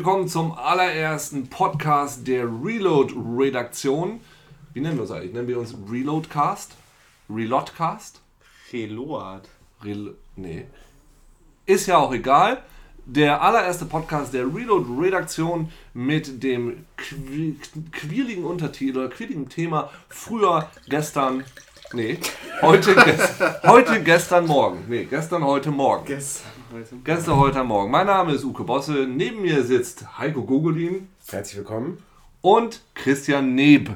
Willkommen zum allerersten Podcast der Reload-Redaktion. Wie nennen wir uns eigentlich? Nennen wir uns Reloadcast? Reloadcast? Reload. Rel nee. Ist ja auch egal. Der allererste Podcast der Reload-Redaktion mit dem qui quirligen Untertitel oder quirligen Thema früher, gestern, nee, heute, ges heute, gestern, morgen. Nee, gestern, heute, morgen. Gestern, heute. Gestern, heute, morgen. Mein Name ist Uke Bosse. Neben mir sitzt Heiko Gogolin Herzlich willkommen. und Christian Neb,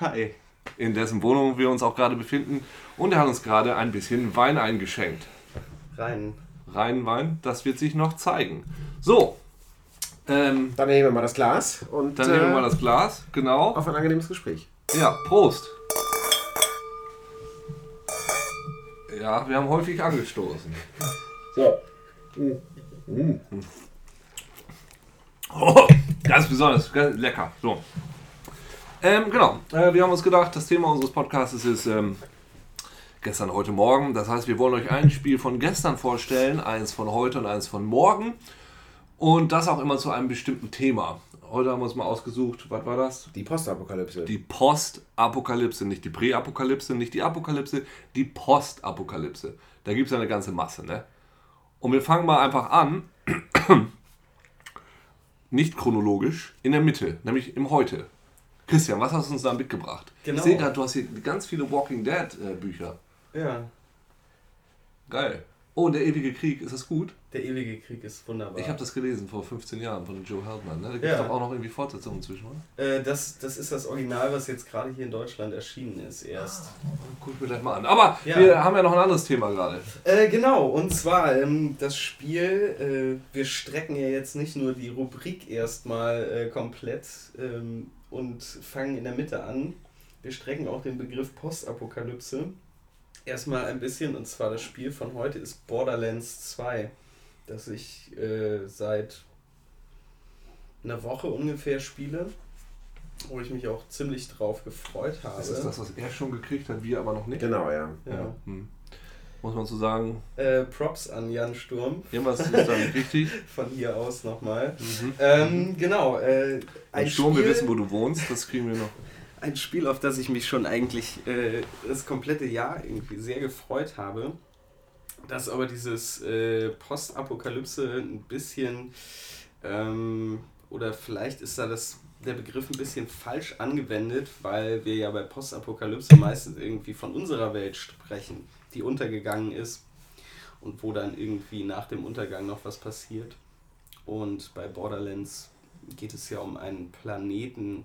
Hi. in dessen Wohnung wir uns auch gerade befinden. Und er hat uns gerade ein bisschen Wein eingeschenkt. Rein. Rein Wein, das wird sich noch zeigen. So, ähm, Dann nehmen wir mal das Glas und dann nehmen wir äh, mal das Glas. Genau. auf ein angenehmes Gespräch. Ja, Prost. Ja, wir haben häufig angestoßen. So. Oh, ganz besonders, ganz lecker. So. Ähm, genau, äh, wir haben uns gedacht, das Thema unseres Podcasts ist ähm, gestern, heute, morgen. Das heißt, wir wollen euch ein Spiel von gestern vorstellen, eins von heute und eins von morgen. Und das auch immer zu einem bestimmten Thema. Heute haben wir uns mal ausgesucht, was war das? Die Postapokalypse. Die Postapokalypse, nicht die Präapokalypse, nicht die Apokalypse, die Postapokalypse. Da gibt es ja eine ganze Masse, ne? Und wir fangen mal einfach an, nicht chronologisch, in der Mitte, nämlich im Heute. Christian, was hast du uns da mitgebracht? Genau. Ich sehe gerade, du hast hier ganz viele Walking Dead äh, Bücher. Ja. Geil. Oh, und der ewige Krieg, ist das gut? Der ewige Krieg ist wunderbar. Ich habe das gelesen vor 15 Jahren von Joe Haltman. Ne? Da gibt es Ja. doch auch noch irgendwie Fortsetzungen zwischen, oder? äh, das, das ist das Original, was jetzt gerade hier in Deutschland erschienen ist erst. Guck ich mir gleich mal an. Aber Ja. wir haben ja noch ein anderes Thema gerade. Äh, genau, und zwar ähm, das Spiel, äh, wir strecken ja jetzt nicht nur die Rubrik erstmal äh, komplett ähm, und fangen in der Mitte an. Wir strecken auch den Begriff Postapokalypse erstmal ein bisschen, und zwar das Spiel von heute ist Borderlands 2, das ich äh, seit einer Woche ungefähr spiele, wo ich mich auch ziemlich drauf gefreut habe. Das ist das, was er schon gekriegt hat, wir aber noch nicht. Genau, ja. ja. Hm. Muss man so sagen, Äh, Props an Jan Sturm. irgendwas ist da nicht richtig. von hier aus nochmal. Mhm. Ähm, genau, äh, ein, Ein Sturm, Spiel, wir wissen, wo du wohnst, das kriegen wir noch. ein Spiel, auf das ich mich schon eigentlich äh, das komplette Jahr irgendwie sehr gefreut habe. Das aber dieses äh, Postapokalypse ein bisschen, ähm, oder vielleicht ist da das, der Begriff ein bisschen falsch angewendet, weil wir ja bei Postapokalypse meistens irgendwie von unserer Welt sprechen, die untergegangen ist und wo dann irgendwie nach dem Untergang noch was passiert. Und bei Borderlands geht es ja um einen Planeten,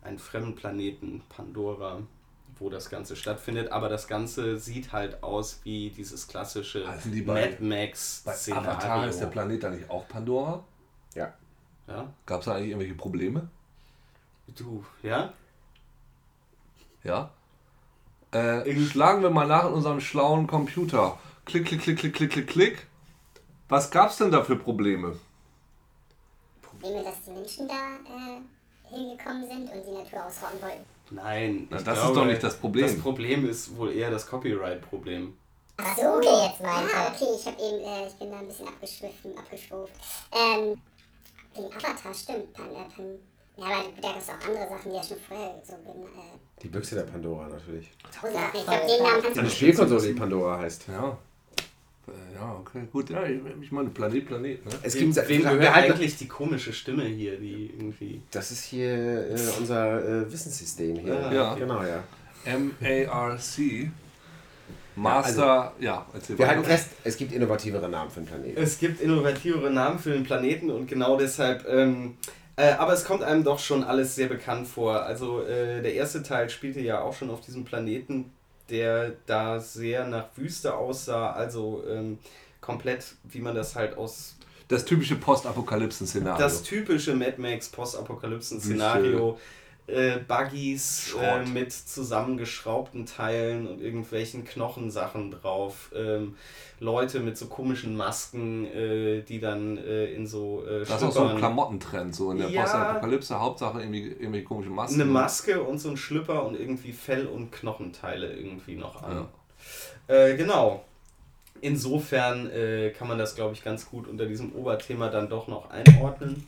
einen fremden Planeten, Pandora, wo das Ganze stattfindet. Aber das Ganze sieht halt aus wie dieses klassische Also die Mad Max Bei Szenario. Avatar ist der Planet da nicht auch Pandora? Ja. Ja, Gab es da eigentlich irgendwelche Probleme? du, ja? Ja. Äh, schlagen wir mal nach in unserem schlauen Computer. Klick, klick, klick, klick, klick, klick, klick. Was gab's denn da für Probleme? Probleme, dass die Menschen da äh, hingekommen sind und die Natur ausrotten wollten. Nein. Na, ich das ist doch nicht das Problem. Das Problem ist wohl eher das Copyright-Problem. Ach so, okay, jetzt mal. Ah, okay, ich, hab eben, äh, ich bin da ein bisschen abgeschwiffen, abgeschwuft. Ähm, wegen Avatar, stimmt. Pan, äh, Pan, ja, aber da gab es auch andere Sachen, die ja schon vorher so bin, äh, Die Büchse der Pandora natürlich. tausend Sachen. Ich glaube, den Namen kannst Eine du Spielkonsole, die Pandora heißt. Ja. Äh, Ja, okay, gut. Ja, ich, ich meine, Planet, Planet, ne? Es gibt wem wir gehört eigentlich die komische Stimme hier, die irgendwie... Das ist hier äh, unser äh, Wissenssystem hier. Ah, Ja. Genau, ja. M-A-R-C. Master, ja, erzähl Wir weiter. halten fest, es gibt innovativere Namen für den Planeten. Es gibt innovativere Namen für den Planeten und genau deshalb. Ähm, äh, aber es kommt einem doch schon alles sehr bekannt vor. Also äh, der erste Teil spielte ja auch schon auf diesem Planeten, der da sehr nach Wüste aussah. Also ähm, komplett, wie man das halt aus Das typische Postapokalypsen-Szenario. das typische Mad Max Postapokalypsen-Szenario. Äh, Buggies äh, mit zusammengeschraubten Teilen und irgendwelchen Knochensachen drauf. Ähm, Leute mit so komischen Masken, äh, die dann äh, in so äh, das ist auch so ein Klamottentrend, so in der Ja. Postapokalypse. Hauptsache irgendwie, irgendwie komische Masken. eine Maske und so ein Schlüpper und irgendwie Fell- und Knochenteile irgendwie noch an. Ja. Äh, genau. insofern kann man das, glaube ich, ganz gut unter diesem Oberthema dann doch noch einordnen.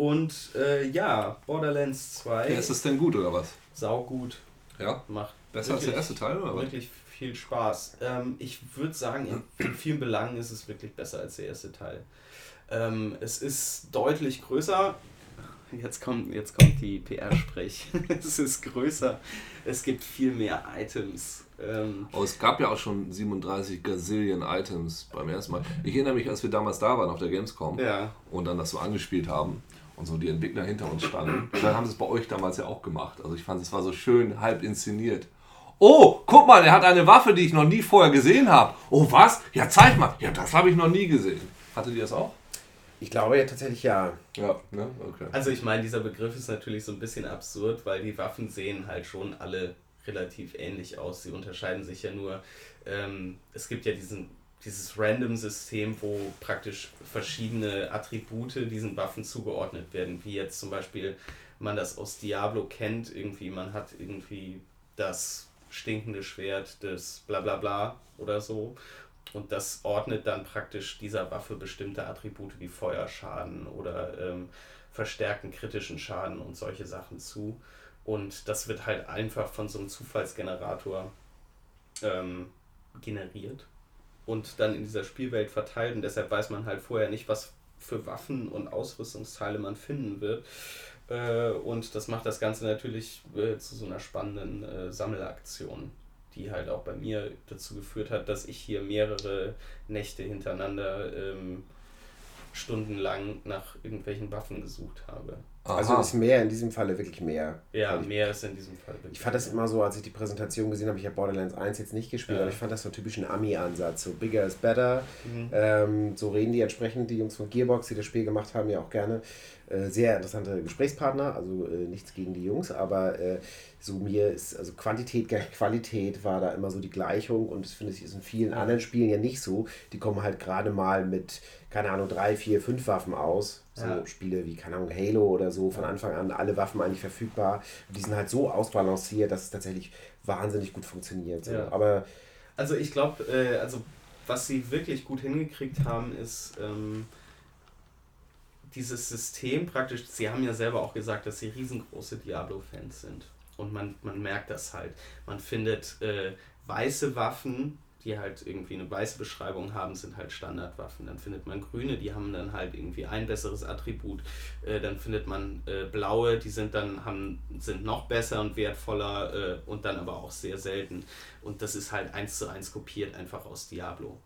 Und äh, ja, Borderlands 2. Ja, ist das denn gut oder was? Saugut. Ja. Macht Besser als der wirklich- erste Teil oder was? Wirklich viel Spaß. Ähm, ich würde sagen, in, vielen Belangen ist es wirklich besser als der erste Teil. Ähm, es ist deutlich größer. Jetzt kommt, jetzt kommt die PR-Sprech. es ist größer. Es gibt viel mehr Items. Ähm, Aber es gab ja auch schon 37 Gazillion Items beim ersten Mal. Ich erinnere mich, als wir damals da waren auf der Gamescom ja. und dann das so angespielt haben und so die Entwickler hinter uns standen. Dann haben sie es bei euch damals ja auch gemacht. Also ich fand, es war so schön halb inszeniert. Oh, guck mal, er hat eine Waffe, die ich noch nie vorher gesehen habe. Oh, was? Ja, zeig mal. Ja, das habe ich noch nie gesehen. Hattet ihr das auch? Ich glaube ja tatsächlich ja. Ja, ne? Okay. Also ich meine, dieser Begriff ist natürlich so ein bisschen absurd, weil die Waffen sehen halt schon alle relativ ähnlich aus. Sie unterscheiden sich ja nur. Ähm, es gibt ja diesen, dieses Random-System, wo praktisch verschiedene Attribute diesen Waffen zugeordnet werden, wie jetzt zum Beispiel man das aus Diablo kennt, irgendwie man hat irgendwie das stinkende Schwert des bla bla bla oder so. Und das ordnet dann praktisch dieser Waffe bestimmte Attribute wie Feuerschaden oder ähm, verstärkten kritischen Schaden und solche Sachen zu. Und das wird halt einfach von so einem Zufallsgenerator ähm, generiert und dann in dieser Spielwelt verteilt. Und deshalb weiß man halt vorher nicht, was für Waffen und Ausrüstungsteile man finden wird. Äh, und das macht das Ganze natürlich äh, zu so einer spannenden äh, Sammelaktion, die halt auch bei mir dazu geführt hat, dass ich hier mehrere Nächte hintereinander ähm, stundenlang nach irgendwelchen Waffen gesucht habe. Also Aha. ist mehr in diesem Falle wirklich mehr. Ja, ich, mehr ist in diesem Fall. wirklich ich fand das immer so, als ich die Präsentation gesehen habe, ich habe Borderlands 1 jetzt nicht gespielt, Ja. aber ich fand das so einen typischen Ami-Ansatz. So bigger is better. Mhm. Ähm, so reden die entsprechend, die Jungs von Gearbox, die das Spiel gemacht haben, ja auch gerne. Äh, sehr interessante Gesprächspartner, also äh, nichts gegen die Jungs, aber äh, so mir ist, also Quantität gleich Qualität war da immer so die Gleichung und das finde ich ist in vielen anderen Spielen ja nicht so. Die kommen halt gerade mal mit, keine Ahnung, drei, vier, fünf Waffen aus. So Ja. Spiele wie, keine Ahnung, Halo oder so, von Anfang an alle Waffen eigentlich verfügbar. Die sind halt so ausbalanciert, dass es tatsächlich wahnsinnig gut funktioniert. So. Ja. Aber Also ich glaube, äh, also was sie wirklich gut hingekriegt haben, ist ähm, dieses System praktisch, sie haben ja selber auch gesagt, dass sie riesengroße Diablo-Fans sind. Und man, man merkt das halt. Man findet äh, weiße Waffen, die halt irgendwie eine weiße Beschreibung haben, sind halt Standardwaffen. Dann findet man grüne, die haben dann halt irgendwie ein besseres Attribut. Äh, dann findet man äh, blaue, die sind dann haben, sind noch besser und wertvoller äh, und dann aber auch sehr selten. Und das ist halt eins zu eins kopiert einfach aus Diablo.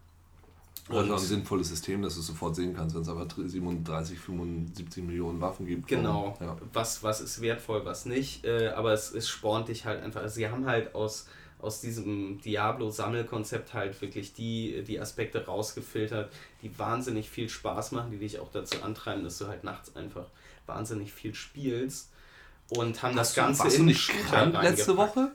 Das ist auch ein sinnvolles System, dass du es sofort sehen kannst, wenn es einfach 37, 75 Millionen Waffen gibt. Genau. Ja. Was, was ist wertvoll, was nicht. Äh, aber es, es spornt dich halt einfach. Also sie haben halt aus, aus diesem Diablo-Sammelkonzept halt wirklich die, die Aspekte rausgefiltert, die wahnsinnig viel Spaß machen, die dich auch dazu antreiben, dass du halt nachts einfach wahnsinnig viel spielst. Und haben das Hast du- Ganze warst du in nicht Shooter letzte. Woche?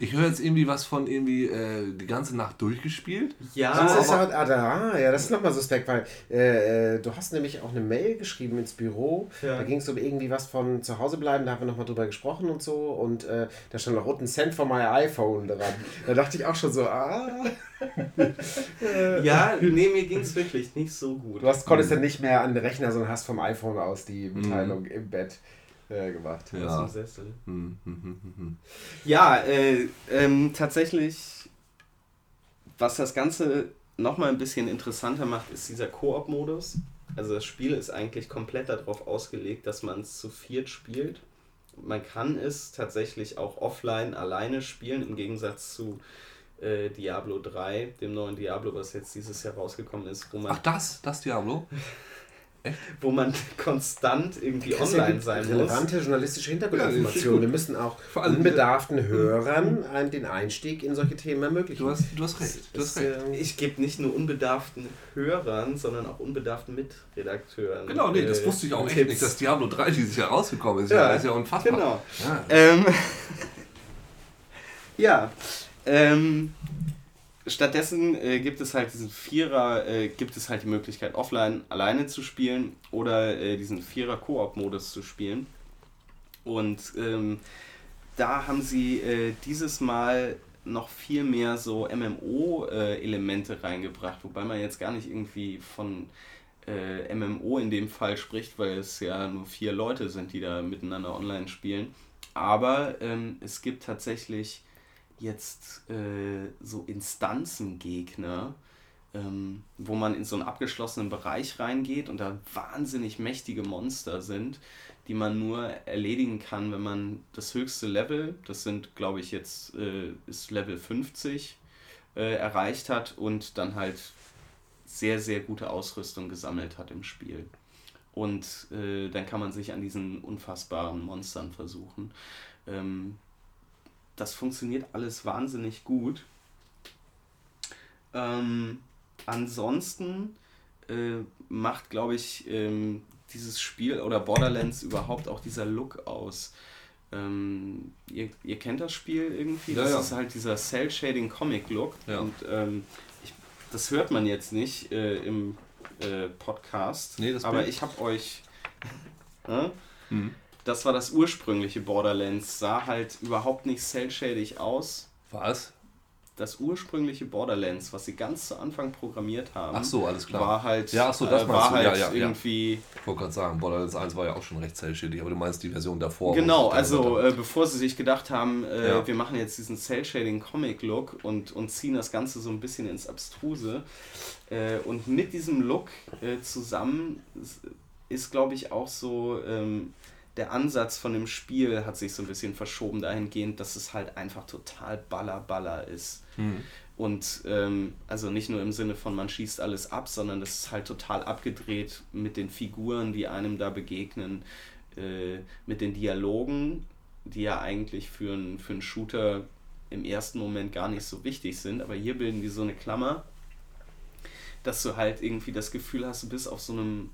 Ich höre jetzt irgendwie was von irgendwie äh, die ganze Nacht durchgespielt. Ja, Das ist aber, halt, ah, da, ja, das ist nochmal suspekt, weil äh, äh, du hast nämlich auch eine Mail geschrieben ins Büro. Ja. Da ging es um irgendwie was von zu Hause bleiben, da haben wir nochmal drüber gesprochen und so. Und äh, da stand noch unten Cent for my iPhone dran. Da dachte ich auch schon so, ah. ja, nee, mir ging es wirklich nicht so gut. Du hast, konntest dann nicht mehr an den Rechner, sondern hast vom iPhone aus die Mitteilung im Bett äh, gemacht. Aus Ja. dem Sessel. Hm, hm, hm. Ja, äh, ähm, tatsächlich, was das Ganze nochmal ein bisschen interessanter macht, ist dieser Koop-Modus. Also das Spiel ist eigentlich komplett darauf ausgelegt, dass man es zu viert spielt. Man kann es tatsächlich auch offline alleine spielen, im Gegensatz zu äh, Diablo 3, dem neuen Diablo, was jetzt dieses Jahr rausgekommen ist, wo man, Ach, das, das Diablo? wo man konstant irgendwie ja online sein muss. relevante journalistische Ja, Hintergrundinformationen. gut. Wir müssen auch Vor allem- unbedarften Hörern einen, den Einstieg in solche Themen ermöglichen. Du hast, du hast recht. Du hast recht. ähm, Ich gebe nicht nur unbedarften Hörern, sondern auch unbedarften Mitredakteuren. Genau, nee, das äh, wusste ich auch echt Tipps. nicht, dass Diablo 3 dieses Jahr rausgekommen ist. Ja, Ja, das ist ja unfassbar. Genau. Ja. Ähm, ja. Ähm, stattdessen äh, gibt es halt diesen Vierer, äh, gibt es halt die Möglichkeit, offline alleine zu spielen oder äh, diesen Vierer-Koop-Modus zu spielen. Und ähm, da haben sie äh, dieses Mal noch viel mehr so MMO-Elemente reingebracht, wobei man jetzt gar nicht irgendwie von äh, MMO in dem Fall spricht, weil es ja nur vier Leute sind, die da miteinander online spielen. Aber ähm, es gibt tatsächlich jetzt äh, so Instanzengegner, ähm, wo man in so einen abgeschlossenen Bereich reingeht und da wahnsinnig mächtige Monster sind, die man nur erledigen kann, wenn man das höchste Level, das sind glaube ich jetzt äh, ist Level 50, äh, erreicht hat und dann halt sehr, sehr gute Ausrüstung gesammelt hat im Spiel. Und äh, dann kann man sich an diesen unfassbaren Monstern versuchen. Ähm, das funktioniert alles wahnsinnig gut. Ähm, ansonsten äh, macht, glaube ich, ähm, dieses Spiel oder Borderlands überhaupt auch dieser Look aus. Ähm, ihr, ihr kennt das Spiel irgendwie? Ja, das ja. ist halt dieser Cell-Shading-Comic-Look. Ja. Und ähm, ich, das hört man jetzt nicht äh, im äh, Podcast. Nee, das aber ich habe euch. Äh? Mhm. Das war das ursprüngliche Borderlands. Sah halt überhaupt nicht cell-shadig aus. Was? Das ursprüngliche Borderlands, was sie ganz zu Anfang programmiert haben, Ach so, alles klar. war halt, Ja, ach so, das äh, war halt Ja, ja, irgendwie. Ich wollte gerade sagen, Borderlands 1 war ja auch schon recht zellschädig, aber du meinst die Version davor. Genau, also äh, bevor sie sich gedacht haben, äh, Ja. wir machen jetzt diesen Cell-Shading-Comic-Look und, und ziehen das Ganze so ein bisschen ins Abstruse. Äh, und mit diesem Look äh, zusammen ist, ist glaube ich, auch so ähm, der Ansatz von dem Spiel hat sich so ein bisschen verschoben dahingehend, dass es halt einfach total baller-baller ist. Hm. Und ähm, also nicht nur im Sinne von man schießt alles ab, sondern das ist halt total abgedreht mit den Figuren, die einem da begegnen, äh, mit den Dialogen, die ja eigentlich für einen für einen Shooter im ersten Moment gar nicht so wichtig sind, aber hier bilden die so eine Klammer, dass du halt irgendwie das Gefühl hast, du bist auf so einem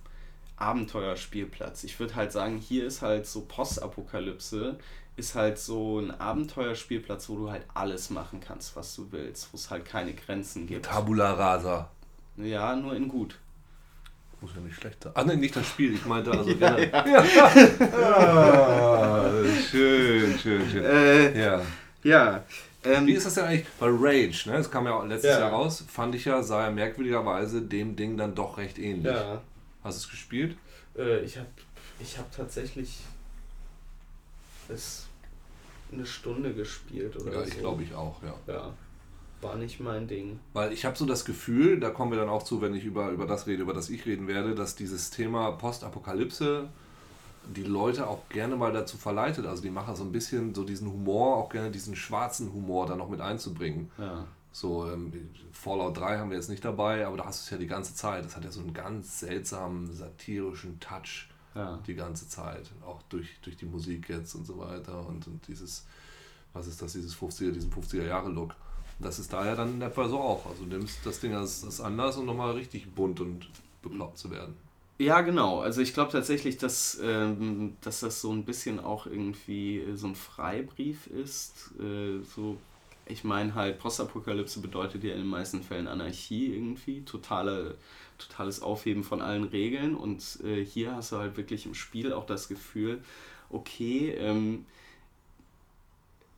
Abenteuerspielplatz. Ich würde halt sagen, hier ist halt so Postapokalypse, ist halt so ein Abenteuerspielplatz, wo du halt alles machen kannst, was du willst, wo es halt keine Grenzen gibt. Tabula rasa. Ja, nur in gut. Muss ja nicht schlecht sein. Ah, nein, nicht das Spiel. Ich meinte also generell. Ah, schön, schön, schön. Äh, Ja. ja. Ähm, Wie ist das denn eigentlich bei Rage? Ne? Das kam ja auch letztes Ja. Jahr raus. Fand ich ja, sah ja merkwürdigerweise dem Ding dann doch recht ähnlich. ja. Hast du es gespielt? Äh, ich habe ich hab tatsächlich es eine Stunde gespielt oder Ja, so. ich glaube ich auch, ja. Ja, war nicht mein Ding. Weil ich habe so das Gefühl, da kommen wir dann auch zu, wenn ich über, über das rede, über das ich reden werde, dass dieses Thema Postapokalypse die Leute auch gerne mal dazu verleitet. Also die machen so ein bisschen so diesen Humor, auch gerne diesen schwarzen Humor da noch mit einzubringen. Ja. So, ähm, Fallout 3 haben wir jetzt nicht dabei, aber da hast du es ja die ganze Zeit. Das hat ja so einen ganz seltsamen, satirischen Touch Ja. die ganze Zeit. Auch durch, durch die Musik jetzt und so weiter. Und, und dieses, was ist das, dieses 50er, diesen 50er-Jahre-Look. Das ist da ja dann in etwa so auch. Also du nimmst das Ding als, als anders und nochmal richtig bunt und bekloppt zu werden. Ja, genau. Also ich glaube tatsächlich, dass, ähm, dass das so ein bisschen auch irgendwie so ein Freibrief ist. Äh, so, ich meine halt, Postapokalypse bedeutet ja in den meisten Fällen Anarchie irgendwie, totale, totales Aufheben von allen Regeln. Und äh, hier hast du halt wirklich im Spiel auch das Gefühl, okay, ähm,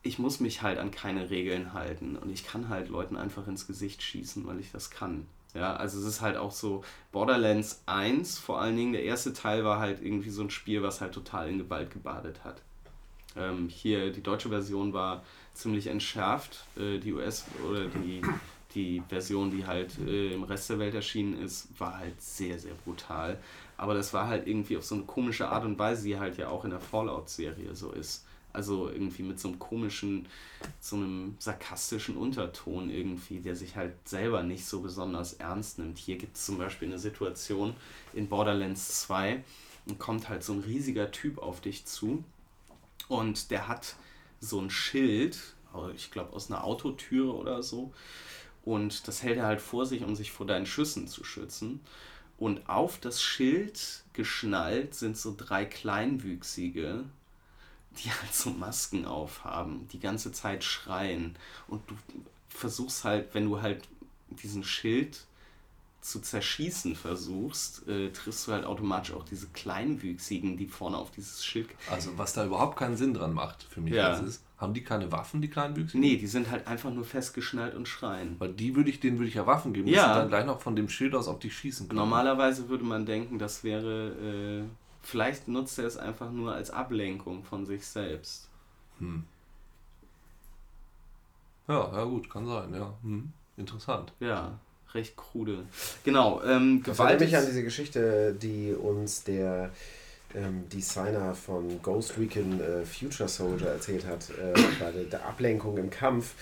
ich muss mich halt an keine Regeln halten und ich kann halt Leuten einfach ins Gesicht schießen, weil ich das kann. Ja, also es ist halt auch so, Borderlands 1 vor allen Dingen, der erste Teil war halt irgendwie so ein Spiel, was halt total in Gewalt gebadet hat. Ähm, hier, die deutsche Version war ziemlich entschärft, äh, die US- oder die, die Version, die halt äh, im Rest der Welt erschienen ist, war halt sehr, sehr brutal. Aber das war halt irgendwie auf so eine komische Art und Weise, die halt ja auch in der Fallout-Serie so ist. Also irgendwie mit so einem komischen, so einem sarkastischen Unterton irgendwie, der sich halt selber nicht so besonders ernst nimmt. Hier gibt es zum Beispiel eine Situation in Borderlands 2 und kommt halt so ein riesiger Typ auf dich zu und der hat so ein Schild, ich glaube aus einer Autotüre oder so, und das hält er halt vor sich, um sich vor deinen Schüssen zu schützen. Und auf das Schild geschnallt sind so drei Kleinwüchsige, die halt so Masken aufhaben, die ganze Zeit schreien. Und du versuchst halt, wenn du halt diesen Schild zu zerschießen versuchst, äh, triffst du halt automatisch auch diese Kleinwüchsigen, die vorne auf dieses Schild. Also, was da überhaupt keinen Sinn dran macht, für mich Ja. das ist, haben die keine Waffen, die Kleinwüchsigen? Nee, die sind halt einfach nur festgeschnallt und schreien. Weil die würde ich, denen würde ich ja Waffen geben, Ja. dass sie dann gleich noch von dem Schild aus auf dich schießen können. Normalerweise würde man denken, das wäre. Äh, vielleicht nutzt er es einfach nur als Ablenkung von sich selbst. Hm. Ja, ja gut, kann sein, ja. Hm. Interessant. Ja, recht krude. Genau, ähm, Gewalt erinnert mich an diese Geschichte, die uns der ähm, Designer von Ghost Recon äh, Future Soldier erzählt hat, äh, bei der, der Ablenkung im Kampf.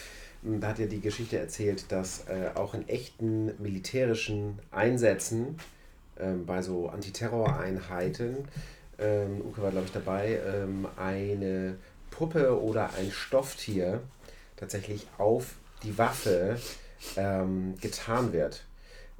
Ähm, Da hat er die Geschichte erzählt, dass äh, auch in echten militärischen Einsätzen ähm, bei so Antiterroreinheiten, ähm, Uke war glaube ich dabei, ähm, eine Puppe oder ein Stofftier tatsächlich auf die Waffe ähm, getan wird.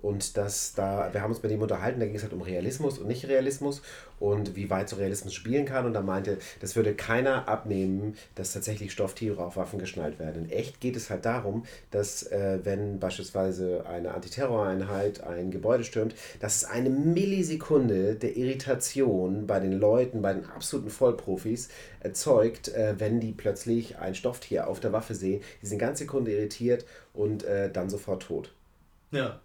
Und dass da, wir haben uns mit ihm unterhalten, da ging es halt um Realismus und Nicht-Realismus und wie weit so Realismus spielen kann. Und er meinte, das würde keiner abnehmen, dass tatsächlich Stofftiere auf Waffen geschnallt werden. In echt geht es halt darum, dass äh, wenn beispielsweise eine Antiterroreinheit ein Gebäude stürmt, dass es eine Millisekunde der Irritation bei den Leuten, bei den absoluten Vollprofis erzeugt, äh, wenn die plötzlich ein Stofftier auf der Waffe sehen. Die sind ganz Sekunde irritiert und äh, dann sofort tot. Ja,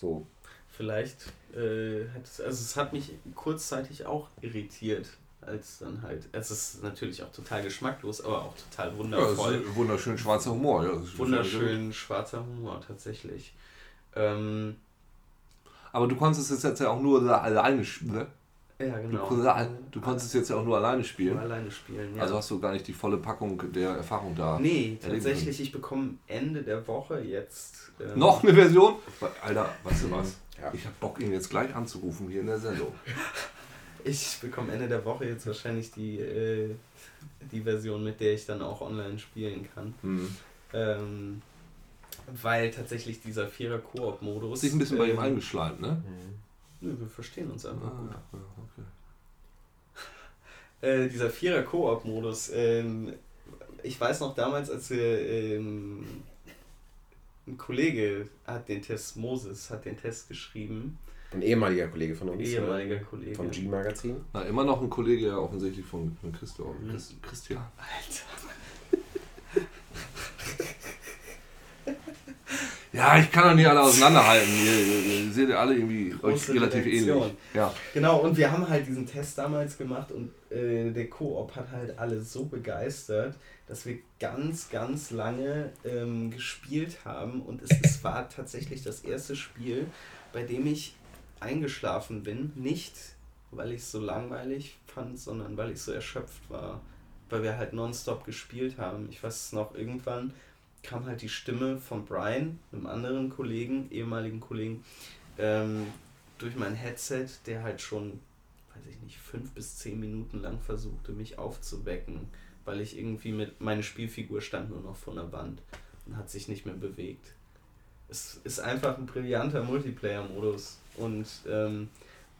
So. vielleicht äh, hat es, also es hat mich kurzzeitig auch irritiert, als dann halt, es ist natürlich auch total geschmacklos, aber auch total Ja, wundervoll. ist wunderschön schwarzer Humor. Ja, Wunderschön schwarzer Humor tatsächlich. Ähm, Aber du konntest es jetzt ja auch nur alleine spielen. Ja, Du, genau. konntest- du konntest es jetzt ja auch nur alleine Nur spielen. alleine spielen, ja. Also hast du gar nicht die volle Packung der Erfahrung da. nee, tatsächlich, ich bekomme Ende der Woche jetzt. ähm, Noch eine Version? Alter, weißt du was? Ja. Ich hab Bock, ihn jetzt gleich anzurufen hier in der Sendung. Ich bekomme Ende der Woche jetzt wahrscheinlich die, äh, die Version, mit der ich dann auch online spielen kann. Hm. Ähm, weil tatsächlich dieser Vierer-Koop-Modus. Sich ein bisschen bei ihm ähm, eingeschleimt, ne? Nö, wir verstehen uns einfach gut. Ah, ja, okay. Äh, dieser Vierer-Koop-Modus. Ähm, ich weiß noch damals, als wir. Ähm, ein Kollege hat den Test, Moses hat den Test geschrieben. Ein ehemaliger Kollege von uns. Ehemaliger äh, Kollege. Vom G-Magazin. Na, immer noch ein Kollege ja offensichtlich von, von Christoph, Mhm. Christ, Christian. Alter. Ja, ich kann doch nicht alle auseinanderhalten. Ihr, ihr, seht ja alle irgendwie euch relativ Redaktion. ähnlich. Ja. Genau, und wir haben halt diesen Test damals gemacht und äh, der Koop hat halt alle so begeistert, dass wir ganz, ganz lange ähm, gespielt haben und es, es war tatsächlich das erste Spiel, bei dem ich eingeschlafen bin. Nicht, weil ich es so langweilig fand, sondern weil ich so erschöpft war. Weil wir halt nonstop gespielt haben. Ich weiß es noch, irgendwann kam halt die Stimme von Brian, einem anderen Kollegen, ehemaligen Kollegen, ähm, durch mein Headset, der halt schon, weiß ich nicht, fünf bis zehn Minuten lang versuchte, mich aufzuwecken, weil ich irgendwie mit, meine Spielfigur stand nur noch vor der Wand und hat sich nicht mehr bewegt. Es ist einfach ein brillanter Multiplayer-Modus und ähm,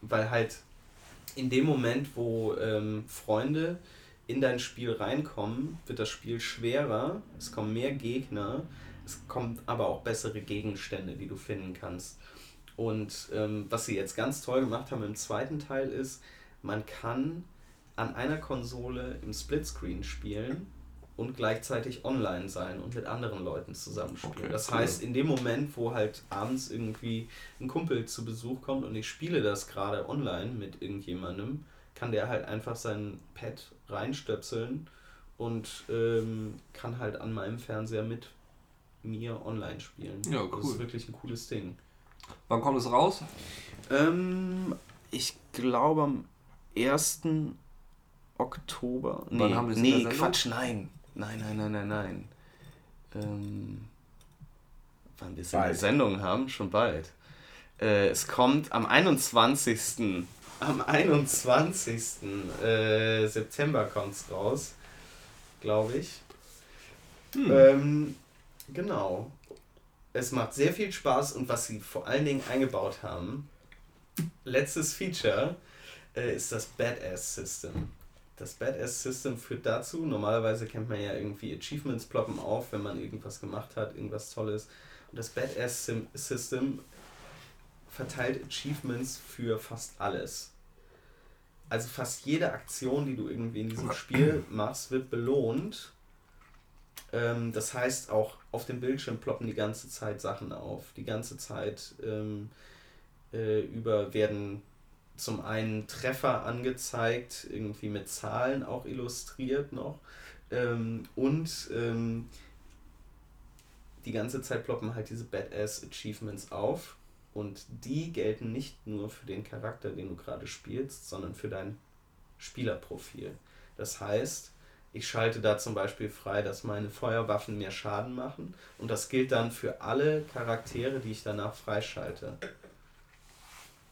weil halt in dem Moment, wo ähm, Freunde in dein Spiel reinkommen, wird das Spiel schwerer, es kommen mehr Gegner, es kommen aber auch bessere Gegenstände, die du finden kannst. Und ähm, was sie jetzt ganz toll gemacht haben im zweiten Teil ist, man kann an einer Konsole im Splitscreen spielen und gleichzeitig online sein und mit anderen Leuten zusammenspielen. Okay, das cool. heißt, in dem Moment, wo halt abends irgendwie ein Kumpel zu Besuch kommt und ich spiele das gerade online mit irgendjemandem, kann der halt einfach sein Pad reinstöpseln und ähm, kann halt an meinem Fernseher mit mir online spielen. Ja, Das cool. ist wirklich ein cooles Ding. Wann kommt es raus? Ähm, ich glaube am 1. Oktober. Nee, Wann haben wir nee? Quatsch, nein. Nein, nein, nein, nein, nein. Ähm, wann wir es in der. Sendung haben? Schon bald. Äh, es kommt am 21. Am 21. Äh, September kommt es raus. Glaube ich. Hm. Ähm, genau. Es macht sehr viel Spaß und was sie vor allen Dingen eingebaut haben, letztes Feature, äh, ist das Badass-System. Das Badass-System führt dazu, normalerweise kennt man ja irgendwie Achievements ploppen auf, wenn man irgendwas gemacht hat, irgendwas Tolles. Und das Badass-System verteilt Achievements für fast alles. Also fast jede Aktion, die du irgendwie in diesem Spiel machst, wird belohnt. Ähm, das heißt, auch auf dem Bildschirm ploppen die ganze Zeit Sachen auf. Die ganze Zeit ähm, äh, über werden zum einen Treffer angezeigt, irgendwie mit Zahlen auch illustriert noch. Ähm, und ähm, die ganze Zeit ploppen halt diese Badass Achievements auf. Und die gelten nicht nur für den Charakter, den du gerade spielst, sondern für dein Spielerprofil. Das heißt, ich schalte da zum Beispiel frei, dass meine Feuerwaffen mehr Schaden machen. Und das gilt dann für alle Charaktere, die ich danach freischalte.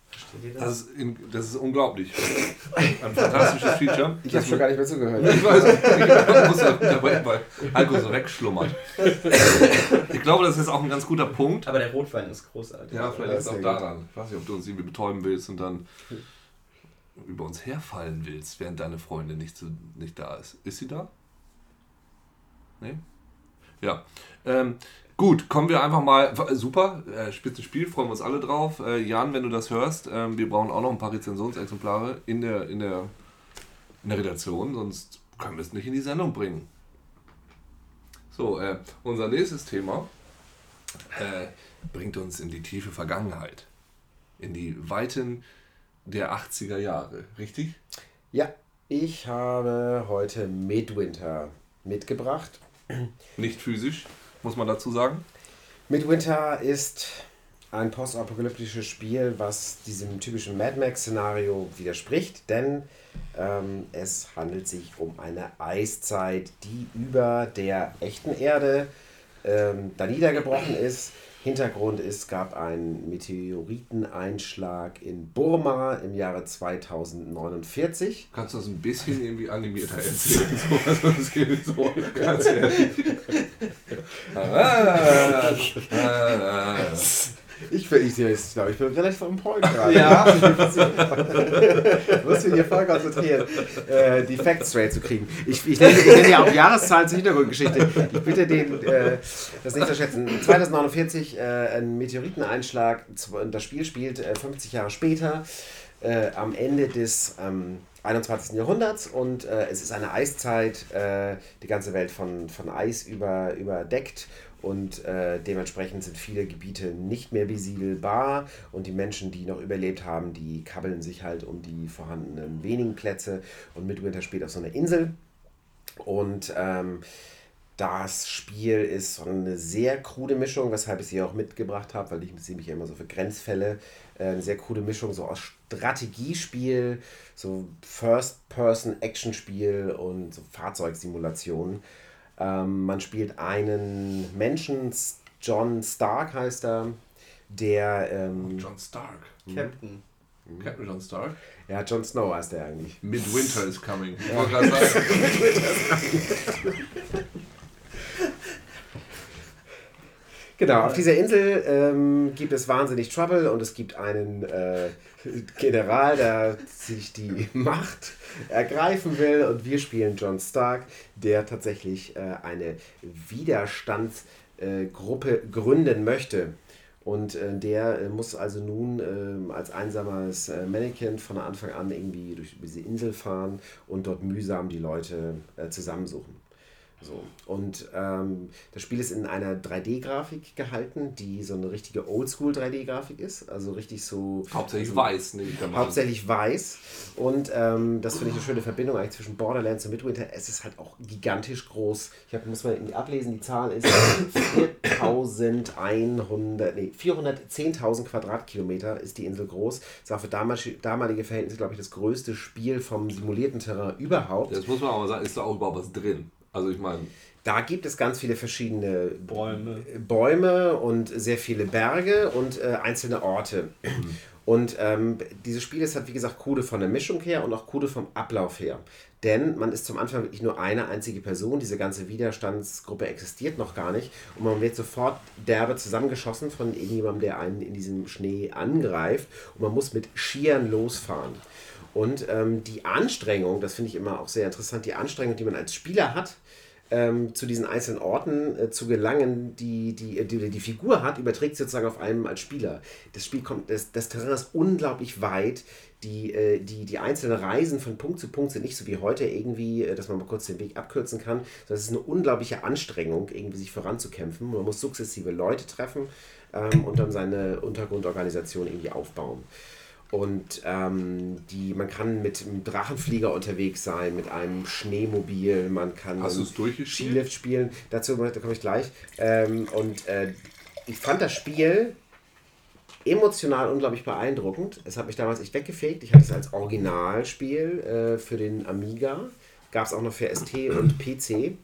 Versteht ihr das? Das ist, in, das ist unglaublich. Ein fantastisches Feature. Ich habe schon gar nicht mehr zugehört. Ich weiß, ich muss dabei, weil Alkohol so wegschlummert. Ich glaube, das ist auch ein ganz guter Punkt. Aber der Rotwein ist großartig. Ja, vielleicht ist es auch daran. Ich weiß nicht, ob du uns irgendwie betäuben willst und dann über uns herfallen willst, während deine Freundin nicht, zu, nicht da ist. Ist sie da? Nee? Ja. Ähm, Gut, kommen wir einfach mal. Super, äh, spitze Spiel, freuen wir uns alle drauf. Äh, Jan, wenn du das hörst, äh, wir brauchen auch noch ein paar Rezensionsexemplare in der, in, der, in der Redaktion, sonst können wir es nicht in die Sendung bringen. So, äh, unser nächstes Thema äh, bringt uns in die tiefe Vergangenheit. In die Weiten der 80er Jahre, richtig? Ja, ich habe heute Midwinter mitgebracht. Nicht physisch? Muss man dazu sagen. Midwinter ist ein postapokalyptisches Spiel, was diesem typischen Mad Max-Szenario widerspricht, denn ähm, es handelt sich um eine Eiszeit, die über der echten Erde ähm, da niedergebrochen ist Hintergrund ist, es gab einen Meteoriteneinschlag in Burma im Jahre 2049. Kannst du das ein bisschen irgendwie animierter erzählen? so, also das geht so ganz ehrlich. Ah, ah. Ich, ich, ich, glaube, ich bin relativ am Point gerade. Ja. musst mich hier voll konzentrieren, äh, die Facts straight zu kriegen. Ich, ich, nenne, ich nenne ja auch Jahreszahlen zur Hintergrundgeschichte. Ich bitte den, äh, das nicht unterschätzen. 2049 äh, ein Meteoriteneinschlag. Das Spiel spielt 50 äh, Jahre später, äh, am Ende des ähm, 21. Jahrhunderts und äh, es ist eine Eiszeit, die ganze Welt von, von Eis über, überdeckt und äh, dementsprechend sind viele Gebiete nicht mehr besiedelbar und die Menschen, die noch überlebt haben, die kabbeln sich halt um die vorhandenen wenigen Plätze und Midwinter spielt auf so einer Insel und ähm, das Spiel ist so eine sehr krude Mischung, weshalb ich sie auch mitgebracht habe, weil ich sehe mich immer so für Grenzfälle. Äh, eine sehr krude Mischung so aus Strategiespiel, so First-Person-Action-Spiel und so Fahrzeugsimulationen. Ähm, man spielt einen Menschen, John Stark heißt er, der. Ähm, John Stark. Mhm. Captain. Mhm. Captain John Stark? Ja, John Snow heißt er eigentlich. Midwinter is coming. Ich wollte gerade sagen. Genau, auf dieser Insel ähm, gibt es wahnsinnig Trouble und es gibt einen äh, General, der sich die Macht ergreifen will und wir spielen John Stark, der tatsächlich äh, eine Widerstandsgruppe äh, gründen möchte. Und äh, der äh, muss also nun äh, als einsames äh, Mannequin von Anfang an irgendwie durch diese Insel fahren und dort mühsam die Leute äh, zusammensuchen. So. Und ähm, das Spiel ist in einer 3D-Grafik gehalten, die so eine richtige Oldschool 3D-Grafik ist. Also richtig so. Hauptsächlich also, weiß, ne? Hauptsächlich weiß. Und ähm, das finde ich eine schöne Verbindung eigentlich zwischen Borderlands und Midwinter. Es ist halt auch gigantisch groß. Ich hab, muss mal ablesen, die Zahl ist 4100, nee, 410.000 Quadratkilometer ist die Insel groß. Das war für damalige Verhältnisse, glaube ich, das größte Spiel vom simulierten Terrain überhaupt. Das muss man aber sagen, ist da auch überhaupt was drin. Also ich meine. Da gibt es ganz viele verschiedene Bäume, Bäume und sehr viele Berge und äh, einzelne Orte. Und ähm, dieses Spiel ist halt, wie gesagt, coole von der Mischung her und auch coole vom Ablauf her. Denn man ist zum Anfang wirklich nur eine einzige Person. Diese ganze Widerstandsgruppe existiert noch gar nicht. Und man wird sofort derbe zusammengeschossen von irgendjemandem, der einen in diesem Schnee angreift. Und man muss mit Skiern losfahren. Und ähm, die Anstrengung, das finde ich immer auch sehr interessant, die Anstrengung, die man als Spieler hat, ähm, zu diesen einzelnen Orten äh, zu gelangen, die die, die die Figur hat, überträgt sie sozusagen auf einem als Spieler. Das Spiel kommt, das, das Terrain ist unglaublich weit. Die, äh, die, die einzelnen Reisen von Punkt zu Punkt sind nicht so wie heute irgendwie, äh, dass man mal kurz den Weg abkürzen kann. Das ist eine unglaubliche Anstrengung, irgendwie sich voranzukämpfen. Man muss sukzessive Leute treffen ähm, und dann seine Untergrundorganisation irgendwie aufbauen. Und ähm, die, man kann mit einem Drachenflieger unterwegs sein, mit einem Schneemobil, man kann Hast? Skilift spielen. Dazu da komme ich gleich. Ähm, und äh, ich fand das Spiel emotional unglaublich beeindruckend. Es hat mich damals echt weggefegt. Ich hatte es als Originalspiel äh, für den Amiga. Gab es auch noch für ST und PC.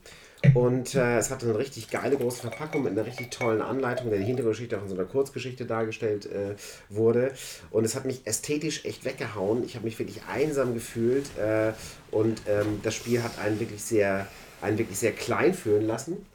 Und äh, es hatte eine richtig geile große Verpackung mit einer richtig tollen Anleitung, der die Hintergrundgeschichte auch in so einer Kurzgeschichte dargestellt äh, wurde. Und es hat mich ästhetisch echt weggehauen. Ich habe mich wirklich einsam gefühlt. Äh, und ähm, das Spiel hat einen wirklich sehr, einen wirklich sehr klein fühlen lassen.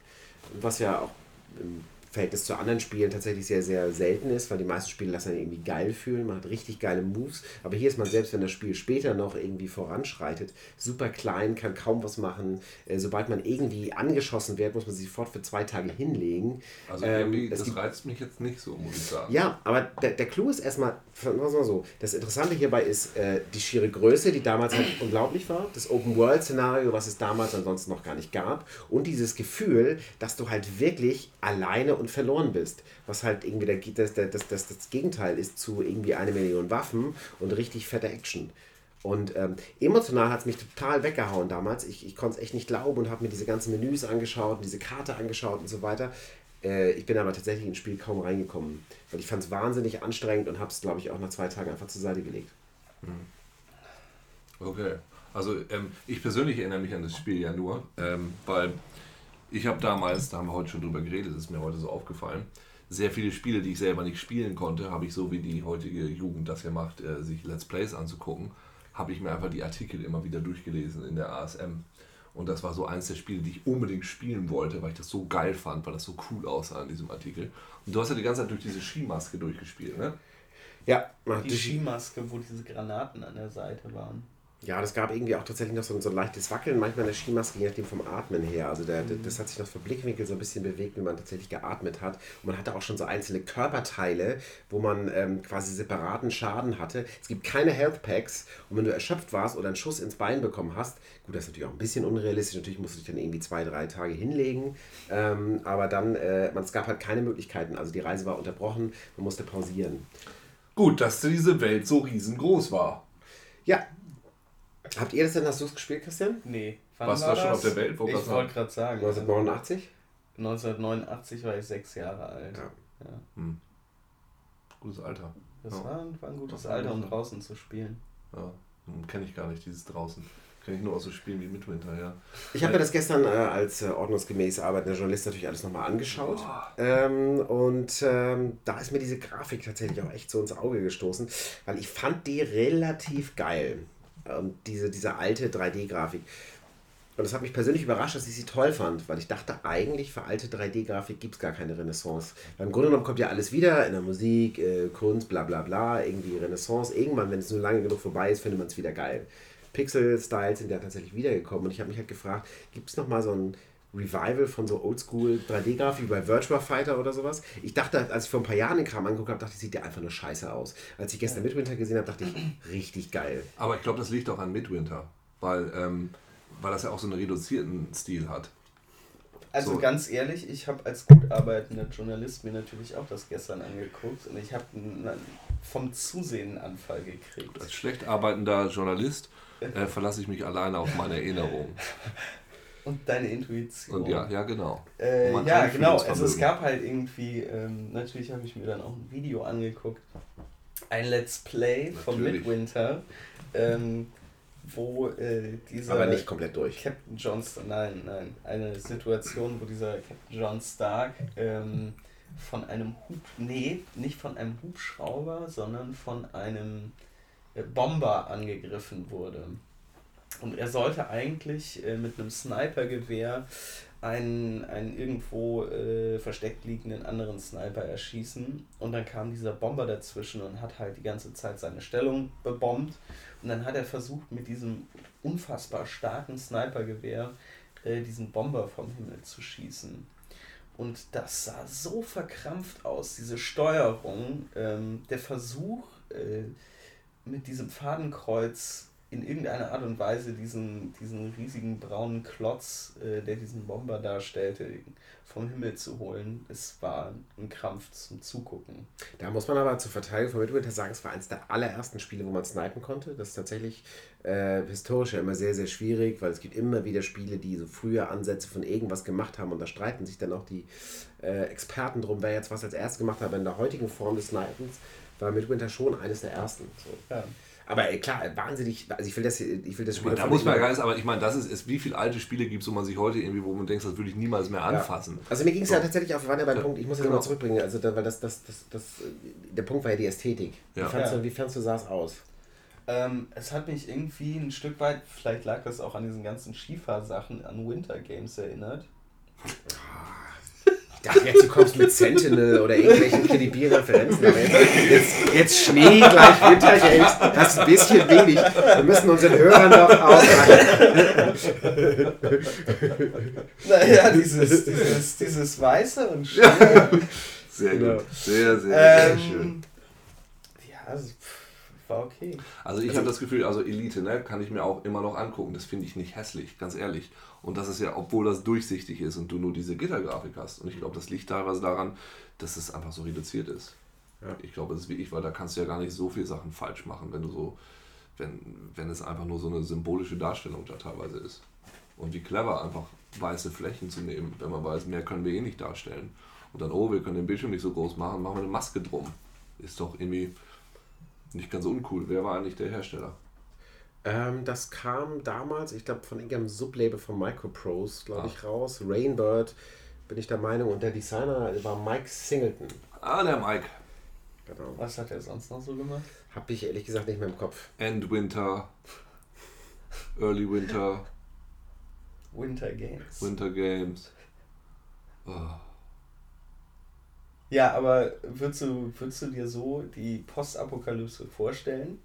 Was ja auch im Verhältnis zu anderen Spielen tatsächlich sehr, sehr selten ist, weil die meisten Spiele lassen einen irgendwie geil fühlen, man hat richtig geile Moves, aber hier ist man selbst, wenn das Spiel später noch irgendwie voranschreitet, super klein, kann kaum was machen. Äh, sobald man irgendwie angeschossen wird, muss man sich sofort für zwei Tage hinlegen. Also Ähm, irgendwie, es das gibt- reizt mich jetzt nicht so, muss ich sagen. Ja, aber der, der Clou ist erstmal, wir mal so, das Interessante hierbei ist äh, die schiere Größe, die damals halt unglaublich war, das Open-World-Szenario, was es damals ansonsten noch gar nicht gab und dieses Gefühl, dass du halt wirklich alleine und verloren bist, was halt irgendwie der, das, das, das, das, Gegenteil ist zu irgendwie eine Million Waffen und richtig fette Action. Und ähm, emotional hat es mich total weggehauen damals. Ich, ich konnte es echt nicht glauben und habe mir diese ganzen Menüs angeschaut und diese Karte angeschaut und so weiter. Äh, ich bin aber tatsächlich ins Spiel kaum reingekommen, weil ich fand es wahnsinnig anstrengend und habe es, glaube ich, auch nach zwei Tagen einfach zur Seite gelegt. Okay. Also ähm, ich persönlich erinnere mich an das Spiel ja nur, ähm, weil ich habe damals, da haben wir heute schon drüber geredet, das ist mir heute so aufgefallen, sehr viele Spiele, die ich selber nicht spielen konnte, habe ich so wie die heutige Jugend das ja macht, äh, sich Let's Plays anzugucken, habe ich mir einfach die Artikel immer wieder durchgelesen in der ASM. Und das war so eins der Spiele, die ich unbedingt spielen wollte, weil ich das so geil fand, weil das so cool aussah in diesem Artikel. Und du hast ja die ganze Zeit durch diese Skimaske durchgespielt, ne? Ja, Die Skimaske, wo diese Granaten an der Seite waren. Ja, das gab irgendwie auch tatsächlich noch so, ein- so ein leichtes Wackeln, manchmal in der Skimaske, je nachdem vom Atmen her. Also der, der- das hat sich noch vom Blickwinkel so ein bisschen bewegt, wie man tatsächlich geatmet hat. Und man hatte auch schon so einzelne Körperteile, wo man ähm, quasi separaten Schaden hatte. Es gibt keine Health Packs und wenn du erschöpft warst oder einen Schuss ins Bein bekommen hast, gut, das ist natürlich auch ein bisschen unrealistisch, natürlich musst du dich dann irgendwie zwei, drei Tage hinlegen. Ähm, aber dann, äh, man, es gab halt keine Möglichkeiten. Also die Reise war unterbrochen, man musste pausieren. Gut, dass diese Welt so riesengroß war. Ja. Habt ihr das denn, hast du es gespielt, Christian? Nee. Wann Warst du war da schon das? auf der Welt? Wollte Ich wollte gerade sagen. 1989? 1989 war ich sechs Jahre alt. Ja. Ja. Gutes Alter. Das Ja. war, war ein gutes war Alter, um draußen zu spielen. Ja, kenne ich gar nicht, dieses draußen. Kenne ich nur aus so Spielen wie Midwinter, ja. Ich habe mir das gestern äh, als äh, ordnungsgemäß arbeitender Journalist natürlich alles nochmal angeschaut. Ähm, und ähm, da ist mir diese Grafik tatsächlich auch echt so ins Auge gestoßen, weil ich fand die relativ geil. Und diese, diese alte 3D-Grafik. Und das hat mich persönlich überrascht, dass ich sie toll fand, weil ich dachte, eigentlich für alte 3D-Grafik gibt es gar keine Renaissance. Weil im Grunde genommen kommt ja alles wieder in der Musik, äh, Kunst, bla bla bla, irgendwie Renaissance. Irgendwann, wenn es nur lange genug vorbei ist, findet man es wieder geil. Pixel-Styles sind ja tatsächlich wiedergekommen und ich habe mich halt gefragt, gibt es nochmal so ein Revival von so Oldschool 3D-Grafik wie bei Virtua Fighter oder sowas? Ich dachte, als ich vor ein paar Jahren den Kram angeguckt habe, dachte ich, sieht der einfach nur scheiße aus. Als ich gestern Midwinter gesehen habe, dachte ich, richtig geil. Aber ich glaube, das liegt auch an Midwinter, weil, ähm, weil das ja auch so einen reduzierten Stil hat. Also So. ganz ehrlich, ich habe als gut arbeitender Journalist mir natürlich auch das gestern angeguckt und ich habe vom Zusehen einen Anfall gekriegt. Als schlecht arbeitender Journalist äh, verlasse ich mich alleine auf meine Erinnerung. Und deine Intuition. Und ja, ja, genau. Äh, ja, genau. Also es gab halt irgendwie, ähm, natürlich habe ich mir dann auch ein Video angeguckt, ein Let's Play von Natürlich. Midwinter, ähm, wo äh, dieser Aber nicht komplett durch. Captain John Stark, nein, nein, eine Situation, wo dieser Captain John Stark ähm, von einem Hub, nee, nicht von einem Hubschrauber, sondern von einem äh, Bomber angegriffen wurde. Und er sollte eigentlich äh, mit einem Snipergewehr einen, einen irgendwo äh, versteckt liegenden anderen Sniper erschießen. Und dann kam dieser Bomber dazwischen und hat halt die ganze Zeit seine Stellung bebombt. Und dann hat er versucht, mit diesem unfassbar starken Snipergewehr äh, diesen Bomber vom Himmel zu schießen. Und das sah so verkrampft aus, diese Steuerung, ähm, der Versuch äh, mit diesem Fadenkreuz in irgendeiner Art und Weise diesen, diesen riesigen braunen Klotz, äh, der diesen Bomber darstellte, vom Himmel zu holen. Es war ein Krampf zum Zugucken. Da muss man aber zur Verteidigung von Midwinter sagen, es war eines der allerersten Spiele, wo man snipen konnte. Das ist tatsächlich äh, historisch ja immer sehr, sehr schwierig, weil es gibt immer wieder Spiele, die so frühe Ansätze von irgendwas gemacht haben und da streiten sich dann auch die äh, Experten drum, wer jetzt was als erstes gemacht hat. In der heutigen Form des Snipens war Midwinter schon eines der ersten. So. Ja. Aber äh, klar, wahnsinnig, also ich will das, ich will das Spiel. Da muss man ja gar nicht, aber ich meine, das ist, ist, wie viele alte Spiele gibt es, wo man sich heute irgendwie, wo man denkt, das würde ich niemals mehr anfassen. Ja. Also mir ging es so. ja tatsächlich auch, wir waren ja beim ja, Punkt, ich muss das genau. mal zurückbringen, also da, weil das, das, das, das, der Punkt war ja die Ästhetik. Ja. Wie, fandst du, wie fandst du das aus? Ähm, es hat mich irgendwie ein Stück weit, vielleicht lag das auch an diesen ganzen Skifahrsachen, an Winter Games erinnert. Ich dachte jetzt, du kommst mit Sentinel oder irgendwelchen kredibilen Referenzen. Jetzt, jetzt, Schnee gleich Wintergames, das ist ein bisschen wenig. Wir müssen unseren Hörern doch auch. naja, dieses, dieses, dieses Weiße und Schnee. Sehr gut. Sehr, sehr, ähm, schön. Ja, also, war okay. Also ich also, habe das Gefühl, also Elite, ne, kann ich mir auch immer noch angucken. Das finde ich nicht hässlich, ganz ehrlich. Und das ist ja, obwohl das durchsichtig ist und du nur diese Gittergrafik hast. Und ich glaube, das liegt teilweise daran, dass es einfach so reduziert ist. Ja. Ich glaube, das ist wie ich, weil da kannst du ja gar nicht so viele Sachen falsch machen, wenn du so, wenn, wenn es einfach nur so eine symbolische Darstellung da teilweise ist. Und wie clever, einfach weiße Flächen zu nehmen, wenn man weiß, mehr können wir eh nicht darstellen. Und dann, oh, wir können den Bildschirm nicht so groß machen, machen wir eine Maske drum. Ist doch irgendwie nicht ganz uncool. Wer war eigentlich der Hersteller? Ähm, das kam damals, ich glaube, von irgendeinem Sublabel von Microprose, glaube ich, raus. Rainbird, bin ich der Meinung. Und der Designer war Mike Singleton. Ah, der Mike. Genau. Was hat er sonst noch so gemacht? Hab ich ehrlich gesagt nicht mehr im Kopf. End Winter, Early Winter. Winter Games. Winter Games. Oh. Ja, aber würdest du, würdest du dir so die Postapokalypse vorstellen?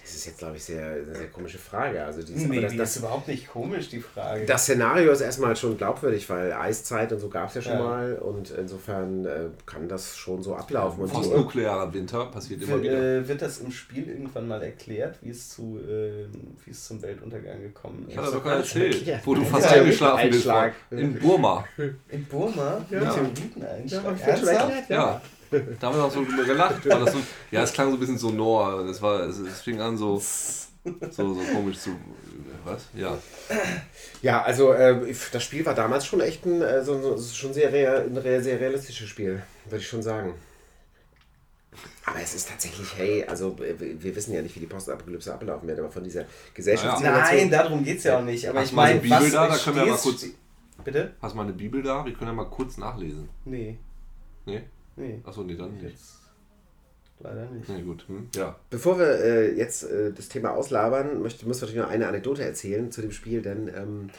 Das ist jetzt, glaube ich, sehr, eine sehr komische Frage. Also die, nee, das, die das, ist überhaupt nicht komisch, die Frage. Das Szenario ist erstmal schon glaubwürdig, weil Eiszeit und so gab es ja schon ja. mal und insofern äh, kann das schon so ablaufen. Ja, Postnuklearer Winter passiert immer wieder. Äh, wird das im Spiel irgendwann mal erklärt, wie es, zu, äh, wie es zum Weltuntergang gekommen ist? Ich hatte doch gerade erzählt, wo du fast eingeschlafen bist. In Burma. In Burma? Ja. Mit dem Blüteneinschlag? Ja, ja. Da haben wir auch so drüber gelacht. Weil das so, ja, es klang so ein bisschen sonor. Es, war, es, es fing an so, so, so komisch zu. Was? Ja. Ja, also äh, das Spiel war damals schon echt ein, äh, so, schon sehr, ein sehr realistisches Spiel, würde ich schon sagen. Aber es ist tatsächlich, hey, also wir wissen ja nicht, wie die Postapokalypse ablaufen wird, aber von dieser Gesellschaft. Nein, darum geht es ja auch nicht. Aber Hast ich meine, Bibel was da, da können wir mal kurz. Bitte? Hast du mal eine Bibel da? Wir können ja mal kurz nachlesen. Nee. Nee? Nee. Achso, nee, dann nicht. Jetzt leider nicht. Nee, gut. Hm? Ja. Bevor wir äh, jetzt äh, das Thema auslabern, möchte, muss ich natürlich noch eine Anekdote erzählen zu dem Spiel, denn ähm,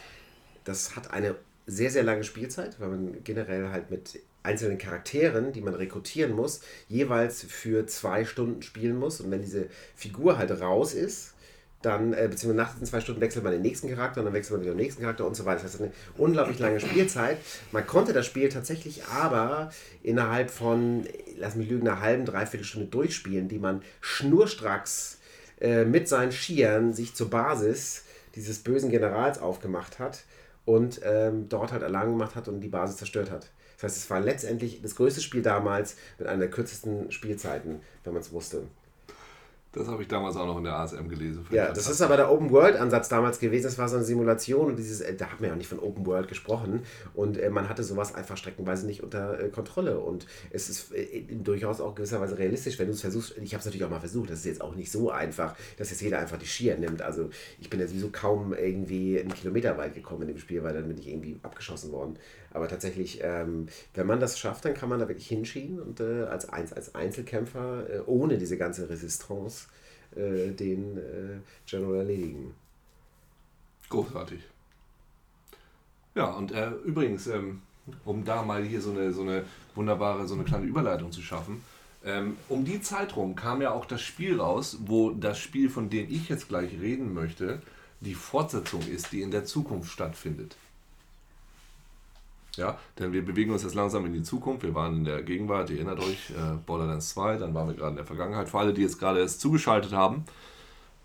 das hat eine sehr, sehr lange Spielzeit, weil man generell halt mit einzelnen Charakteren, die man rekrutieren muss, jeweils für zwei Stunden spielen muss. Und wenn diese Figur halt raus ist, dann, äh, beziehungsweise nach diesen zwei Stunden wechselt man den nächsten Charakter und dann wechselt man wieder den nächsten Charakter und so weiter. Das heißt, eine unglaublich lange Spielzeit. Man konnte das Spiel tatsächlich aber innerhalb von, lass mich lügen, einer halben, dreiviertel Stunde durchspielen, die man schnurstracks äh, mit seinen Skiern sich zur Basis dieses bösen Generals aufgemacht hat und ähm, dort halt Alarm gemacht hat und die Basis zerstört hat. Das heißt, es war letztendlich das größte Spiel damals mit einer der kürzesten Spielzeiten, wenn man es wusste. Das habe ich damals auch noch in der ASM gelesen. Ja, das ist aber der Open World Ansatz damals gewesen. Das war so eine Simulation und dieses, äh, da haben wir ja auch nicht von Open World gesprochen und äh, man hatte sowas einfach streckenweise nicht unter äh, Kontrolle und es ist äh, durchaus auch gewisserweise realistisch, wenn du es versuchst. Ich habe es natürlich auch mal versucht. Das ist jetzt auch nicht so einfach, dass jetzt jeder einfach die Skier nimmt. Also ich bin ja sowieso kaum irgendwie einen Kilometer weit gekommen in dem Spiel, weil dann bin ich irgendwie abgeschossen worden. Aber tatsächlich, ähm, wenn man das schafft, dann kann man da wirklich hinschieben und äh, als, als Einzelkämpfer äh, ohne diese ganze Resistance äh, den äh, General erledigen. Großartig. Ja, und äh, übrigens, ähm, um da mal hier so eine, so eine wunderbare, so eine kleine Überleitung zu schaffen, ähm, um die Zeit rum kam ja auch das Spiel raus, wo das Spiel, von dem ich jetzt gleich reden möchte, die Fortsetzung ist, die in der Zukunft stattfindet. Ja, denn wir bewegen uns jetzt langsam in die Zukunft. Wir waren in der Gegenwart, ihr erinnert euch, äh, Borderlands 2, dann waren wir gerade in der Vergangenheit. Für alle, die jetzt gerade erst zugeschaltet haben,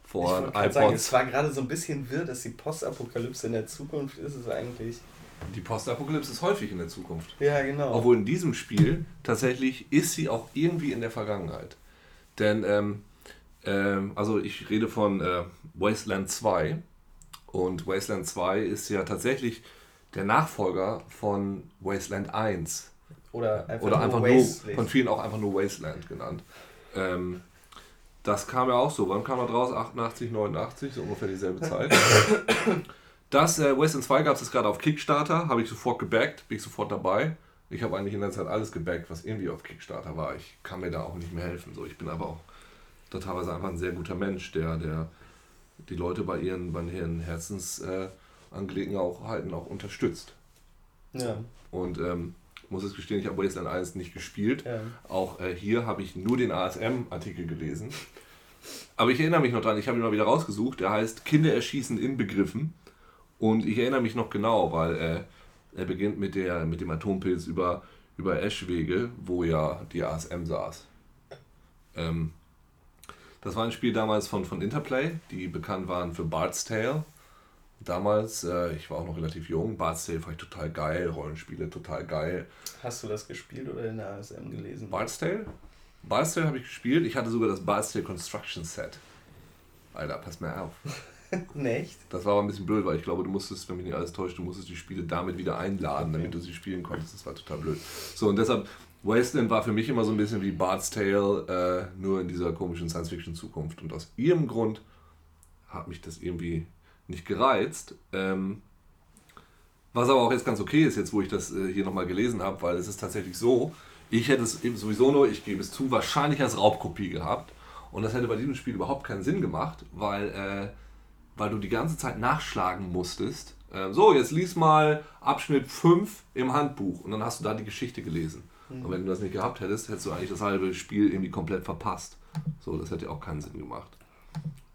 Ich vor wollte gerade sagen, iPods. es war gerade so ein bisschen wirr, dass die Postapokalypse in der Zukunft ist es eigentlich. Die Postapokalypse ist häufig in der Zukunft. Ja, genau. Obwohl in diesem Spiel tatsächlich ist sie auch irgendwie in der Vergangenheit. Denn, ähm, ähm, also ich rede von äh, Wasteland 2. Und Wasteland 2 ist ja tatsächlich der Nachfolger von Wasteland 1. Oder einfach Oder nur einfach nur, von vielen auch einfach nur Wasteland genannt. Ähm, das kam ja auch so. Wann kam er draus? 88, 89, so ungefähr dieselbe Zeit. Das äh, Wasteland 2 gab es jetzt gerade auf Kickstarter, habe ich sofort gebackt, bin ich sofort dabei. Ich habe eigentlich in der Zeit alles gebackt, was irgendwie auf Kickstarter war. Ich kann mir da auch nicht mehr helfen. So, ich bin aber auch da teilweise einfach ein sehr guter Mensch, der, der die Leute bei ihren, bei ihren Herzensangelegenheiten äh, Angelegenheiten auch, auch unterstützt. Ja, Und ähm, muss es gestehen, ich habe Wasteland 1 nicht gespielt. ja. Auch äh, hier habe ich nur den ASM-Artikel gelesen. Aber ich erinnere mich noch dran, ich habe ihn mal wieder rausgesucht. Der heißt Kinder erschießen inbegriffen. Und ich erinnere mich noch genau, weil äh, er beginnt mit, der, mit dem Atompilz über, über Eschwege, wo ja die ASM saß. Ähm, das war ein Spiel damals von, von Interplay, die bekannt waren für Bard's Tale. Damals, äh, ich war auch noch relativ jung, Bard's Tale fand ich total geil, Rollenspiele total geil. Hast du das gespielt oder in der ASM gelesen? Bard's Tale? Bard's Tale habe ich gespielt. Ich hatte sogar das Bard's Tale Construction Set. Alter, pass mal auf. Nicht? Das war aber ein bisschen blöd, weil ich glaube, du musstest, wenn mich nicht alles täuscht, du musstest die Spiele damit wieder einladen, damit du sie spielen konntest. Das war total blöd. So, und deshalb, Wasteland war für mich immer so ein bisschen wie Bard's Tale, äh, nur in dieser komischen Science-Fiction-Zukunft. Und aus ihrem Grund hat mich das irgendwie nicht gereizt. Ähm, was aber auch jetzt ganz okay ist, jetzt wo ich das äh, hier nochmal gelesen habe, weil es ist tatsächlich so, ich hätte es eben sowieso nur, ich gebe es zu, wahrscheinlich als Raubkopie gehabt. Und das hätte bei diesem Spiel überhaupt keinen Sinn gemacht, weil, äh, weil du die ganze Zeit nachschlagen musstest. Äh, so, jetzt lies mal Abschnitt 5 im Handbuch und dann hast du da die Geschichte gelesen. Und wenn du das nicht gehabt hättest, hättest du eigentlich das halbe Spiel irgendwie komplett verpasst. So, das hätte auch keinen Sinn gemacht.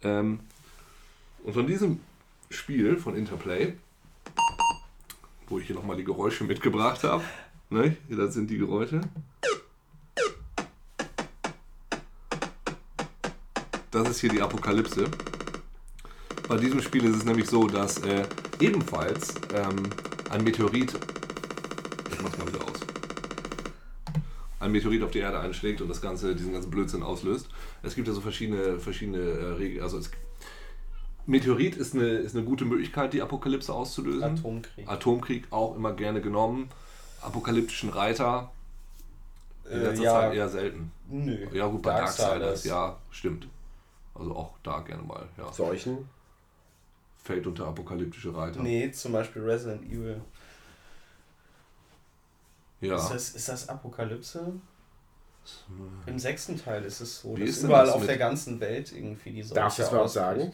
Ähm, und von diesem Spiel von Interplay, wo ich hier nochmal die Geräusche mitgebracht habe, ne? das sind die Geräusche. Das ist hier die Apokalypse. Bei diesem Spiel ist es nämlich so, dass äh, ebenfalls ähm, ein Meteorit. Ich mach's mal wieder aus. Ein Meteorit auf die Erde einschlägt und das Ganze, diesen ganzen Blödsinn auslöst. Es gibt ja so verschiedene, verschiedene äh, Regeln. Also es, Meteorit ist eine, ist eine gute Möglichkeit, die Apokalypse auszulösen. Atomkrieg. Atomkrieg auch immer gerne genommen. Apokalyptischen Reiter in Äh, letzter ja. Zeit eher selten. Nö. Ja gut, bei Darksiders, Darksiders. ja, stimmt. Also auch da gerne mal, ja. Seuchen. Fällt unter apokalyptische Reiter. Nee, zum Beispiel Resident Evil. Ja. Ist, das, ist das Apokalypse? Im sechsten Teil ist es so, Wie dass überall das auf der ganzen Welt irgendwie die Seuche Darfst du das überhaupt ausbricht. sagen?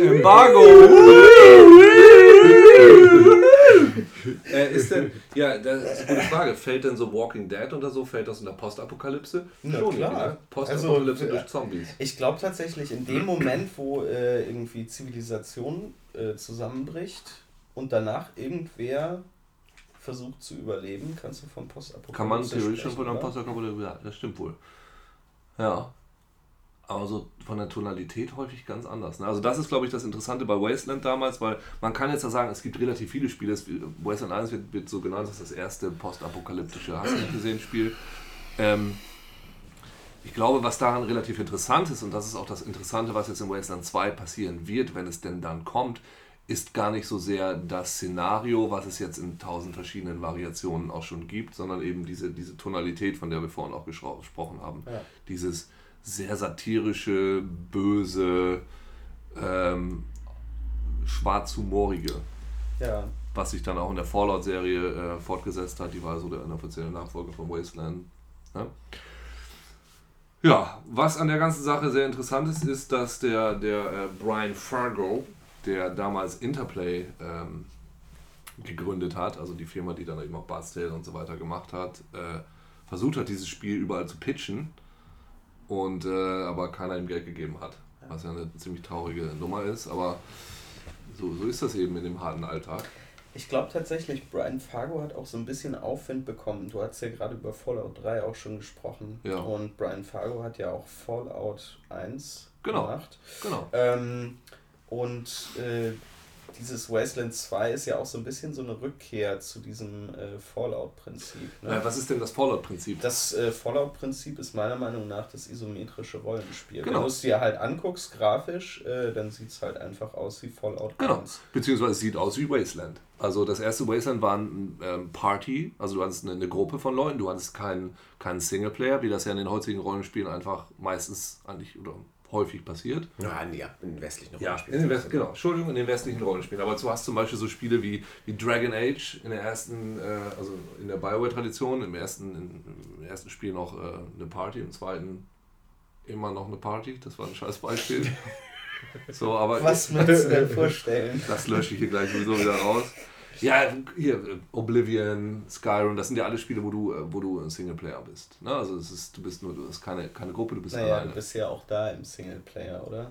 Embargo! äh, ist denn, ja, das ist eine gute Frage. Fällt denn so Walking Dead oder so, fällt das unter Postapokalypse? Na Schon, klar. ne? Postapokalypse Also, durch Zombies. Ich glaube tatsächlich, in dem Moment, wo äh, irgendwie Zivilisation äh, zusammenbricht und danach irgendwer versucht zu überleben, kannst du vom Postapokalypse Kann man theoretisch schon von einem? Postapokalypse, ja, das stimmt wohl. Ja. Aber so von der Tonalität häufig ganz anders. Ne? Also das ist, glaube ich, das Interessante bei Wasteland damals, weil man kann jetzt ja sagen, es gibt relativ viele Spiele. Wasteland 1 wird, wird so genannt, das ist das erste postapokalyptische, hast du gesehen, Spiel. Ähm, ich glaube, was daran relativ interessant ist, und das ist auch das Interessante, was jetzt in Wasteland 2 passieren wird, wenn es denn dann kommt, ist gar nicht so sehr das Szenario, was es jetzt in tausend verschiedenen Variationen auch schon gibt, sondern eben diese, diese Tonalität, von der wir vorhin auch gesprochen haben. Ja. Dieses sehr satirische, böse, ähm, schwarzhumorige, Ja, was sich dann auch in der Fallout-Serie äh, fortgesetzt hat. Die war so der inoffizielle Nachfolger von Wasteland. Ne? Ja, was an der ganzen Sache sehr interessant ist, ist, dass der, der äh, Brian Fargo, der damals Interplay ähm, gegründet hat, also die Firma, die dann eben auch Bard's Tale und so weiter gemacht hat, äh, versucht hat, dieses Spiel überall zu pitchen und äh, aber keiner ihm Geld gegeben hat. Was ja eine ziemlich traurige Nummer ist, aber so, so ist das eben in dem harten Alltag. Ich glaube tatsächlich, Brian Fargo hat auch so ein bisschen Aufwind bekommen. Du hast ja gerade über Fallout 3 auch schon gesprochen. Ja. Und Brian Fargo hat ja auch Fallout 1 Genau. gemacht. Genau. Ähm, und äh, dieses Wasteland 2 ist ja auch so ein bisschen so eine Rückkehr zu diesem äh, Fallout-Prinzip. Ne? Was ist denn das Fallout-Prinzip? Das äh, Fallout-Prinzip ist meiner Meinung nach das isometrische Rollenspiel. Genau. Wenn du es dir halt anguckst, grafisch, äh, dann sieht es halt einfach aus wie Fallout Genau. 1. Beziehungsweise es sieht aus wie Wasteland. Also das erste Wasteland war ein ähm, Party, also du hattest eine, eine Gruppe von Leuten, du hattest keinen keinen Singleplayer, wie das ja in den heutigen Rollenspielen einfach meistens eigentlich oder häufig passiert. Ja, nee, ja, in westlichen Ja, Rollenspielen. in den West, genau, Entschuldigung, in den westlichen Rollenspielen. Aber du hast zum Beispiel so Spiele wie, wie Dragon Age in der ersten, äh, also in der Bioware-Tradition, im ersten, im ersten Spiel noch äh, eine Party, im zweiten immer noch eine Party. Das war ein scheiß Beispiel. so, aber Was würdest du denn vorstellen? das lösche ich hier gleich sowieso wieder raus. Ja, hier, äh, Oblivion, Skyrim, das sind ja alle Spiele, wo du, äh, wo du ein Singleplayer bist. Ne? Also es ist, du bist nur, du hast keine, keine Gruppe, du bist Naja, alleine. du bist ja auch da im Singleplayer, oder?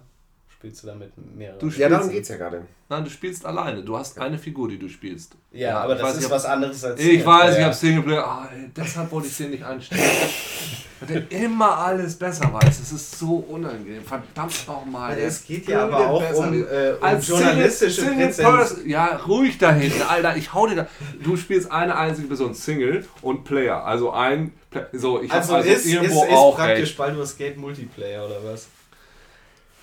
Spielst du damit mehrere? Du Ja, darum spielst- geht es ja gerade. Nein, du spielst alleine. Du hast eine Figur, die du spielst. ja, aber ich das weiß, ist ich hab- was anderes als Ich weiß, ich Singleplayer. habe Singleplayer. Ah, ey, deshalb wollte ich den nicht einstellen. Weil der immer alles besser weiß. Es ist so unangenehm. Verdammt nochmal. Es geht ja aber auch um, äh, um Als journalistische Single, Single Ja, ruhig da hinten, Alter. Ich hau dir da. Du spielst eine einzige Person, Single und Player. Also ein. So, ich Also, hab also ist, ist, irgendwo ist auch praktisch recht. Baldur's Gate Multiplayer oder was?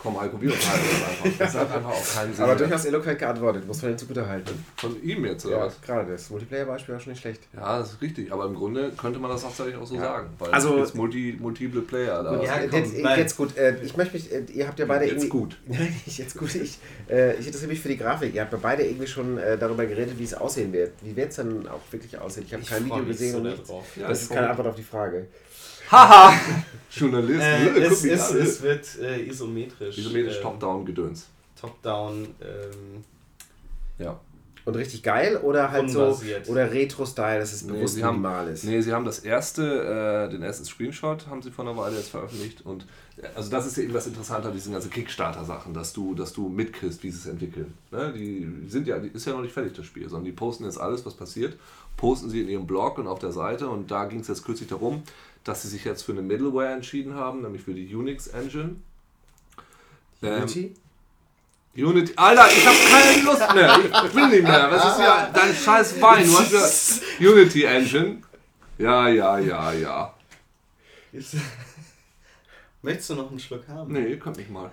Komm, unterhalten uns einfach. Das hat einfach auch keinen Sinn. Aber durchaus eloquent geantwortet, muss man ihm zugute halten. Von ihm jetzt, oder Ja, was? gerade das Multiplayer-Beispiel war schon nicht schlecht. Ja, das ist richtig. Aber im Grunde könnte man das auch tatsächlich auch so Ja. sagen. Weil Also- es multi, multiple Player da. Ja, jetzt, jetzt gut, äh, ich möchte mich, äh, ihr habt ja beide Jetzt irgendwie... gut. Nein, jetzt gut. Ich, äh, ich interessiere mich für die Grafik. Ihr habt ja beide irgendwie schon äh, darüber geredet, wie es aussehen wird. Wie wird es dann auch wirklich aussehen? Ich habe kein Video gesehen so und nichts. Ja, Das ist keine. Antwort auf die Frage. Haha! Journalist, Äh, guck es, an. es wird äh, isometrisch. Isometrisch ähm, Top-Down-Gedöns. Top-down. Ähm, Ja. Und richtig geil oder halt so Unbasiert. oder Retro-Style, dass es Nee, bewusst sie haben- minimal ist. Nee, sie haben das erste, äh, den ersten Screenshot haben sie vor einer Weile jetzt veröffentlicht und äh, also das ist ja eben das Interessante an diesen ganzen Kickstarter-Sachen, dass du, dass du mitkriegst, wie sie es entwickeln. Ne? Die sind ja, die ist ja noch nicht fertig, das Spiel, sondern die posten jetzt alles, was passiert, posten sie in ihrem Blog und auf der Seite und da ging es jetzt kürzlich darum, dass sie sich jetzt für eine Middleware entschieden haben, nämlich für die Unix Engine. Ähm, Unity? Unity. Alter, ich hab keine Lust mehr. Ich will nicht mehr. Was ist ja dein scheiß Wein? Du hast ja Unity Engine. Ja, ja, ja, ja. Möchtest du noch einen Schluck haben? Nee, ihr könnt mich mal.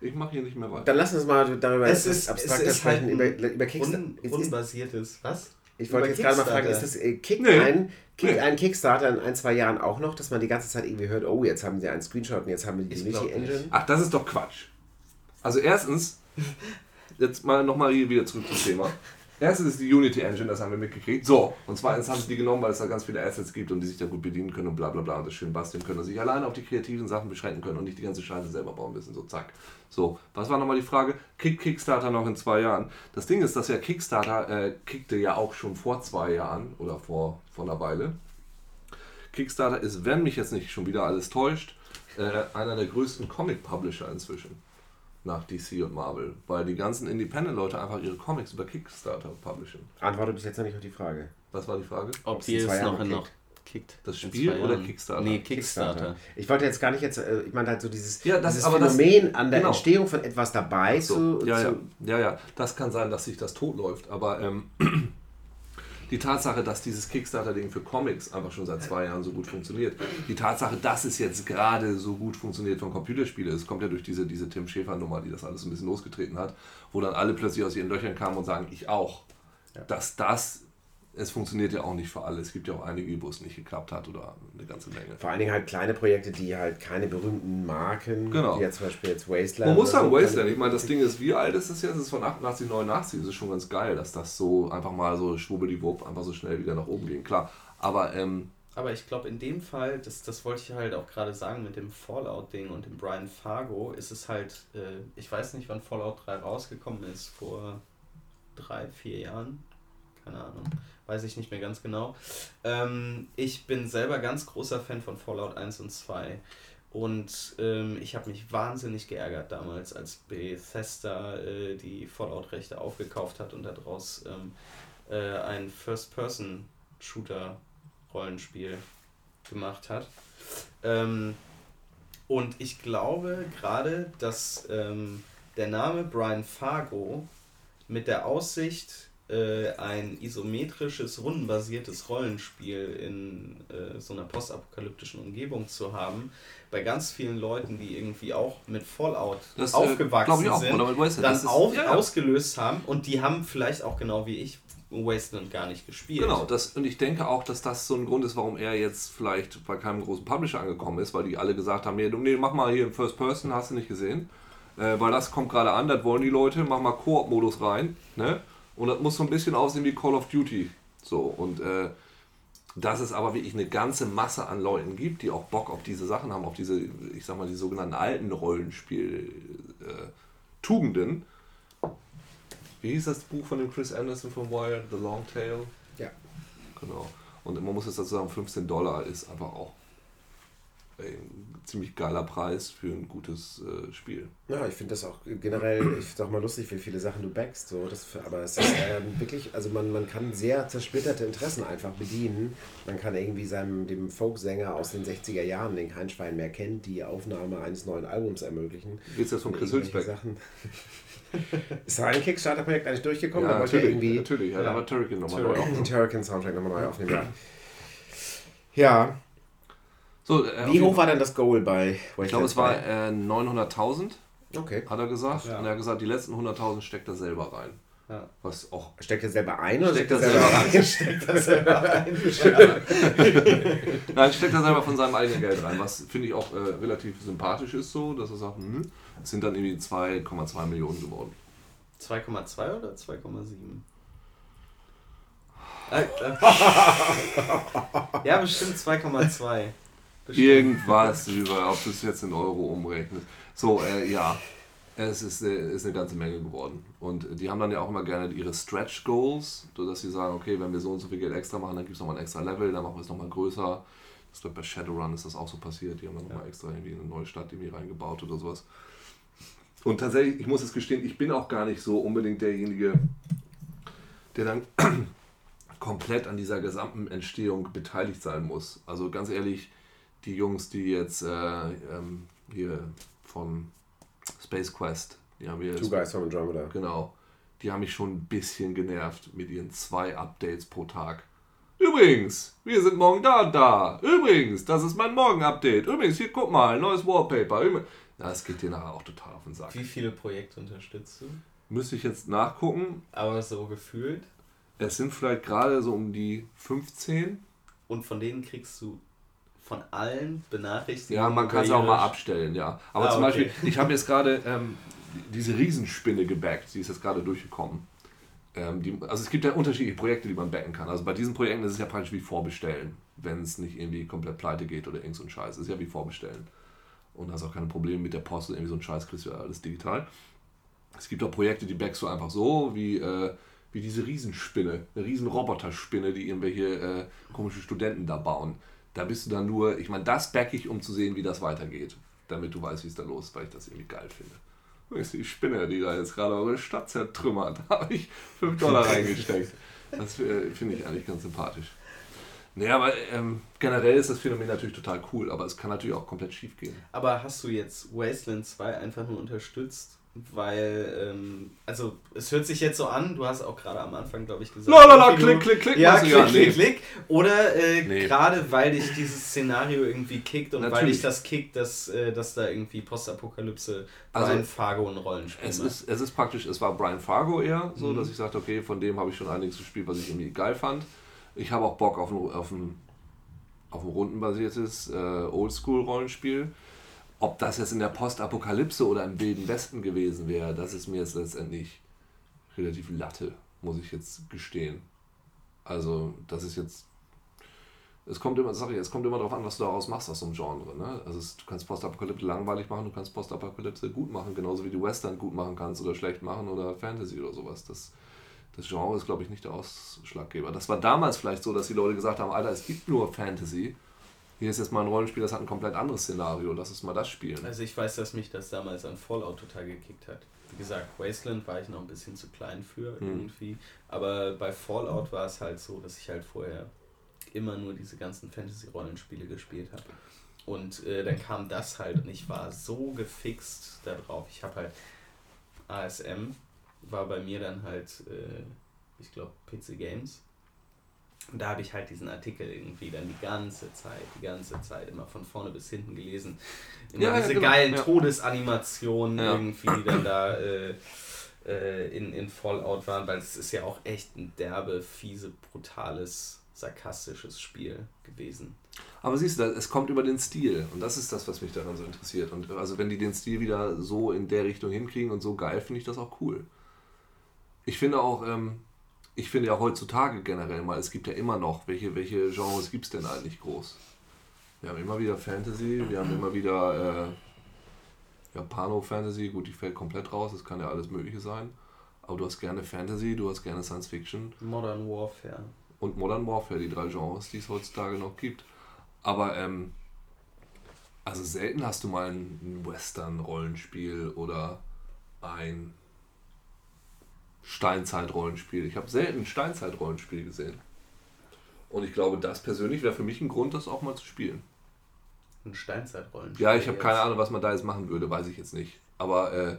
Ich mache hier nicht mehr weiter. Dann lass uns mal darüber Es ist, es abstrakter ist halt sprechen. ein über, über Kickstarter. un, unbasiertes. Was? Ich wollte jetzt gerade mal fragen, ist das äh, kickt, Nee. ein, kickt Nee. ein Kickstarter in ein, zwei Jahren auch noch, dass man die ganze Zeit irgendwie hört, oh, jetzt haben sie einen Screenshot und jetzt haben wir die Unity. Engine. Ach, das ist doch Quatsch. Also erstens, jetzt mal nochmal hier wieder zurück zum Thema. Erstens ist die Unity Engine, das haben wir mitgekriegt. So, und zweitens haben sie die genommen, weil es da ganz viele Assets gibt und die sich da gut bedienen können und bla bla bla und das schön basteln können und sich alleine auf die kreativen Sachen beschränken können und nicht die ganze Scheiße selber bauen müssen. So, zack. So, was war nochmal die Frage? Kickt Kickstarter noch in zwei Jahren? Das Ding ist, dass ja Kickstarter äh, kickte ja auch schon vor zwei Jahren oder vor, vor einer Weile. Kickstarter ist, wenn mich jetzt nicht schon wieder alles täuscht, äh, einer der größten Comic-Publisher inzwischen. Nach DC und Marvel. Weil die ganzen Independent-Leute einfach ihre Comics über Kickstarter publishen. Antworte bis jetzt noch nicht auf die Frage. Was war die Frage? Ob zwei es noch, noch kickt. Das Spiel oder. Kickstarter? Nee, Kickstarter. Ich wollte jetzt gar nicht jetzt, äh, ich meine halt so dieses, Ja, das- dieses aber das- Phänomen an der genau. Entstehung von etwas dabei So, zu, ja, ja, zu ja, ja. Das kann sein, dass sich das totläuft, aber ähm, die Tatsache, dass dieses Kickstarter-Ding für Comics einfach schon seit zwei Jahren so gut funktioniert, die Tatsache, dass es jetzt gerade so gut funktioniert von Computerspielen, es kommt ja durch diese, diese Tim Schäfer-Nummer, die das alles ein bisschen losgetreten hat, wo dann alle plötzlich aus ihren Löchern kamen und sagen, ich auch. Dass das, es funktioniert ja auch nicht für alle. Es gibt ja auch einige, wo es nicht geklappt hat oder eine ganze Menge. vor allen Dingen halt kleine Projekte, die halt keine berühmten Marken, Genau. wie jetzt zum Beispiel jetzt Wasteland. Man muss sagen, so, Wasteland, ich meine, das Ding ist, wie alt ist es jetzt? Es ist von 88, 89, das ist schon ganz geil, dass das so einfach mal so schwubbeliwupp einfach so schnell wieder nach oben ging. Klar, aber ähm, Aber ich glaube, in dem Fall, das, das wollte ich halt auch gerade sagen mit dem Fallout-Ding und dem Brian Fargo, ist es halt, äh, ich weiß nicht, wann Fallout 3 rausgekommen ist, vor drei, vier Jahren. Keine Ahnung, weiß ich nicht mehr ganz genau. Ähm, ich bin selber ganz großer Fan von Fallout 1 und 2. Und ähm, ich habe mich wahnsinnig geärgert damals, als Bethesda äh, die Fallout-Rechte aufgekauft hat und daraus ähm, äh, ein First-Person-Shooter-Rollenspiel gemacht hat. Ähm, und ich glaube gerade, dass ähm, der Name Brian Fargo mit der Aussicht, äh, ein isometrisches, rundenbasiertes Rollenspiel in äh, so einer postapokalyptischen Umgebung zu haben, bei ganz vielen Leuten, die irgendwie auch mit Fallout das, äh, aufgewachsen auch, sind, dann ist, auf, ja, ja. ausgelöst haben und die haben vielleicht auch genau wie ich Wasteland gar nicht gespielt. Genau, das, und ich denke auch, dass das so ein Grund ist, warum er jetzt vielleicht bei keinem großen Publisher angekommen ist, weil die alle gesagt haben, nee, nee mach mal hier im First Person, hast du nicht gesehen. Äh, weil das kommt gerade an, das wollen die Leute, mach mal Koop-Modus rein. Ne? Und das muss so ein bisschen aussehen wie Call of Duty. So, und äh, dass es aber wirklich eine ganze Masse an Leuten gibt, die auch Bock auf diese Sachen haben, auf diese, ich sag mal, die sogenannten alten Rollenspiel-Tugenden. Äh, wie hieß das Buch von dem Chris Anderson von Wired, The Long Tail? Ja. Genau. Und man muss jetzt dazu sagen, 15 Dollar ist einfach auch ein ziemlich geiler Preis für ein gutes äh, Spiel. Ja, ich finde das auch generell, ich finde auch mal lustig, wie viele Sachen du backst. So. Das, aber es ist äh, wirklich, also man, man kann sehr zersplitterte Interessen einfach bedienen. Man kann irgendwie seinem dem Folksänger aus den 60er Jahren, den kein Schwein mehr kennt, die Aufnahme eines neuen Albums ermöglichen. Geht es jetzt von Chris Hülsbeck? Ist da ein Kickstarter-Projekt eigentlich durchgekommen? Ja, natürlich, irgendwie, natürlich. Ja, ja. aber Turrican nochmal neu aufnehmen. Den Turrican-Soundtrack nochmal neu aufnehmen, ja. Ja, so, äh, Wie hoch war denn das Goal bei Wasteland Ich glaube, es war äh, 900.000. Okay. Hat er gesagt. Ja. Und er hat gesagt, die letzten 100.000 steckt er selber rein. Ja. Was auch. Steckt er selber ein oder steckt, er selber rein? steckt er selber rein? Nein, steckt er selber von seinem eigenen Geld rein. Was finde ich auch äh, relativ sympathisch ist, so, dass er sagt, hm, es sind dann irgendwie 2,2 Millionen geworden. 2,2 oder 2,7? ja, bestimmt 2,2. Irgendwas über, ob du es jetzt in Euro umrechnest. So, äh, ja, es ist, äh, ist eine ganze Menge geworden. Und die haben dann ja auch immer gerne ihre Stretch Goals, sodass sie sagen, okay, wenn wir so und so viel Geld extra machen, dann gibt es nochmal ein extra Level, dann machen wir es nochmal größer. Das glaube bei Shadowrun ist das auch so passiert. Die haben dann ja. nochmal extra irgendwie eine neue Stadt irgendwie reingebaut oder sowas. Und tatsächlich, ich muss es gestehen, ich bin auch gar nicht so unbedingt derjenige, der dann komplett an dieser gesamten Entstehung beteiligt sein muss. Also ganz ehrlich, die Jungs, die jetzt äh, ähm, hier von Space Quest, die haben wir Two Guys from Andromeda. Genau. Die haben mich schon ein bisschen genervt mit ihren zwei Updates pro Tag. Übrigens, wir sind morgen da und da. Übrigens, das ist mein Morgen-Update. Übrigens, hier guck mal, neues Wallpaper. Na, das geht dir nachher auch total auf den Sack. Wie viele Projekte unterstützt du? Müsste ich jetzt nachgucken. Aber so gefühlt? Es sind vielleicht gerade so um die 15. Und von denen kriegst du von allen Benachrichtigungen. Ja, man kann es auch mal abstellen, ja. Aber ah, zum okay. Beispiel, ich habe jetzt gerade ähm, diese Riesenspinne gebackt, die ist jetzt gerade durchgekommen. Ähm, die, also es gibt ja unterschiedliche Projekte, die man backen kann. Also bei diesen Projekten ist es ja praktisch wie Vorbestellen, wenn es nicht irgendwie komplett pleite geht oder irgend so ein Scheiß. Es ist ja wie Vorbestellen. Und hast auch keine Probleme mit der Post oder irgendwie so ein Scheiß, kriegst du ja alles digital. Es gibt auch Projekte, die backst du einfach so, wie, äh, wie diese Riesenspinne, eine Riesenroboterspinne, die irgendwelche äh, komische Studenten da bauen. Da bist du dann nur, ich meine, das back ich, um zu sehen, wie das weitergeht. Damit du weißt, wie es da los ist, weil ich das irgendwie geil finde. Das ist die Spinne, die da jetzt gerade eure Stadt zertrümmert. Da habe ich 5 Dollar reingesteckt. Das äh, finde ich eigentlich ganz sympathisch. Naja, aber ähm, generell ist das Phänomen natürlich total cool, aber es kann natürlich auch komplett schief gehen. Aber hast du jetzt Wasteland 2 einfach nur unterstützt, weil, ähm, also es hört sich jetzt so an, du hast auch gerade am Anfang, glaube ich, gesagt. Lalala, klick, klick, klick. Ja, klick, klick, klick, klick. Oder äh, nee. gerade weil dich dieses Szenario irgendwie kickt und Natürlich. weil dich das kickt, dass, äh, dass da irgendwie Postapokalypse also, Brian Fargo ein Rollenspiel es ist, es ist praktisch, es war Brian Fargo eher, so mhm. dass ich sagte, okay, von dem habe ich schon einiges gespielt, was ich irgendwie geil fand. Ich habe auch Bock auf ein, auf ein, auf ein rundenbasiertes äh, Oldschool-Rollenspiel ob das jetzt in der Postapokalypse oder im Wilden Westen gewesen wäre, das ist mir jetzt letztendlich relativ Latte, muss ich jetzt gestehen. Also, das ist jetzt. Es kommt immer, ich, es kommt immer darauf an, was du daraus machst aus so einem Genre. Ne? Also es, du kannst Postapokalypse langweilig machen, du kannst Postapokalypse gut machen, genauso wie du Western gut machen kannst oder schlecht machen oder Fantasy oder sowas. Das, das Genre ist, glaube ich, nicht der Ausschlaggeber. Das war damals vielleicht so, dass die Leute gesagt haben, Alter, es gibt nur Fantasy Hier ist jetzt mal ein Rollenspiel, das hat ein komplett anderes Szenario. Lass uns mal das spielen. Also ich weiß, dass mich das damals an Fallout total gekickt hat. Wie gesagt, Wasteland war ich noch ein bisschen zu klein für Hm. irgendwie. Aber bei Fallout war es halt so, dass ich halt vorher immer nur diese ganzen Fantasy-Rollenspiele gespielt habe. Und äh, dann kam das halt und ich war so gefixt darauf. Ich habe halt ASM, war bei mir dann halt, äh, ich glaube, PC Games. Und da habe ich halt diesen Artikel irgendwie dann die ganze Zeit, die ganze Zeit immer von vorne bis hinten gelesen. Immer Ja, ja, diese genau, geilen ja. Todesanimationen Ja. irgendwie, die dann da äh, äh, in, in Fallout waren, weil es ist ja auch echt ein derbe, fiese, brutales, sarkastisches Spiel gewesen. Aber siehst du, es kommt über den Stil. Und das ist das, was mich daran so interessiert. Und also wenn die den Stil wieder so in der Richtung hinkriegen und so geil, finde ich das auch cool. Ich finde auch, ähm, ich finde ja heutzutage generell mal, es gibt ja immer noch, welche, welche Genres gibt es denn eigentlich groß? Wir haben immer wieder Fantasy, wir haben immer wieder äh, Japano-Fantasy, gut, die fällt komplett raus, das kann ja alles Mögliche sein. Aber du hast gerne Fantasy, du hast gerne Science Fiction Modern Warfare. und Modern Warfare, die drei Genres, die es heutzutage noch gibt. Aber ähm, also selten hast du mal ein Western-Rollenspiel oder ein Steinzeit-Rollenspiel. Ich habe selten ein Steinzeit-Rollenspiel gesehen. Und ich glaube, das persönlich wäre für mich ein Grund, das auch mal zu spielen. Ein Steinzeitrollenspiel. Ja, ich habe keine Ahnung, was man da jetzt machen würde, weiß ich jetzt nicht. Aber, äh,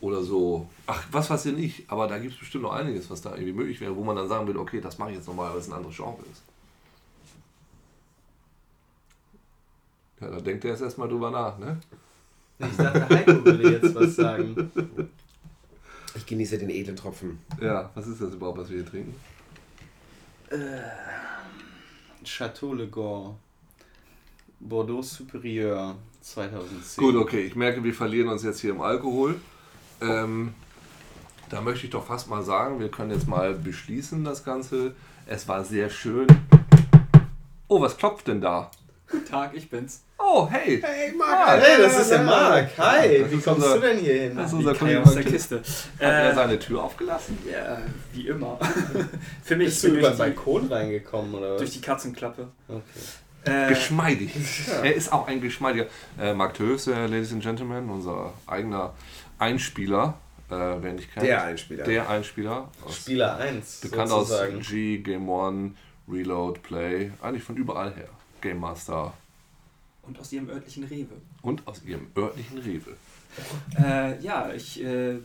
oder so, ach, was weiß ich nicht, aber da gibt es bestimmt noch einiges, was da irgendwie möglich wäre, wo man dann sagen würde, okay, das mache ich jetzt nochmal, weil es ein anderes Genre ist. Ja, da denkt er jetzt erstmal drüber nach, ne? Ich dachte, Heiko würde jetzt was sagen. Ich genieße den edlen Tropfen. Ja, was ist das überhaupt, was wir hier trinken? Chateau Le Gant. Bordeaux Supérieur 2010. Gut, okay, ich merke, wir verlieren uns jetzt hier im Alkohol. Ähm, da möchte ich doch fast mal sagen, wir können jetzt mal beschließen das Ganze. Es war sehr schön. Oh, was klopft denn da? Guten Tag, ich bin's. Oh, hey! Hey, Marc! Hey, das ist der Marc. Hi, wie kommst unser- du denn hier hin? Das ist unser Kollege. aus der Hat Kiste. er Äh, seine Tür aufgelassen? ja, wie immer. Für mich Bist du über durch den Balkon reingekommen oder durch was? die Katzenklappe. Okay. Äh, Geschmeidig. Er ist auch ein geschmeidiger. Äh, Marc Tös, äh, Ladies and Gentlemen, unser eigener Einspieler, äh, wer nicht kennt. Der Einspieler. Der Einspieler. Aus, Spieler 1, bekannt aus sozusagen. G, Game One, Reload, Play, eigentlich von überall her. Game Master und aus ihrem örtlichen Rewe. und aus ihrem örtlichen Rewe. Äh, ja, ich, äh,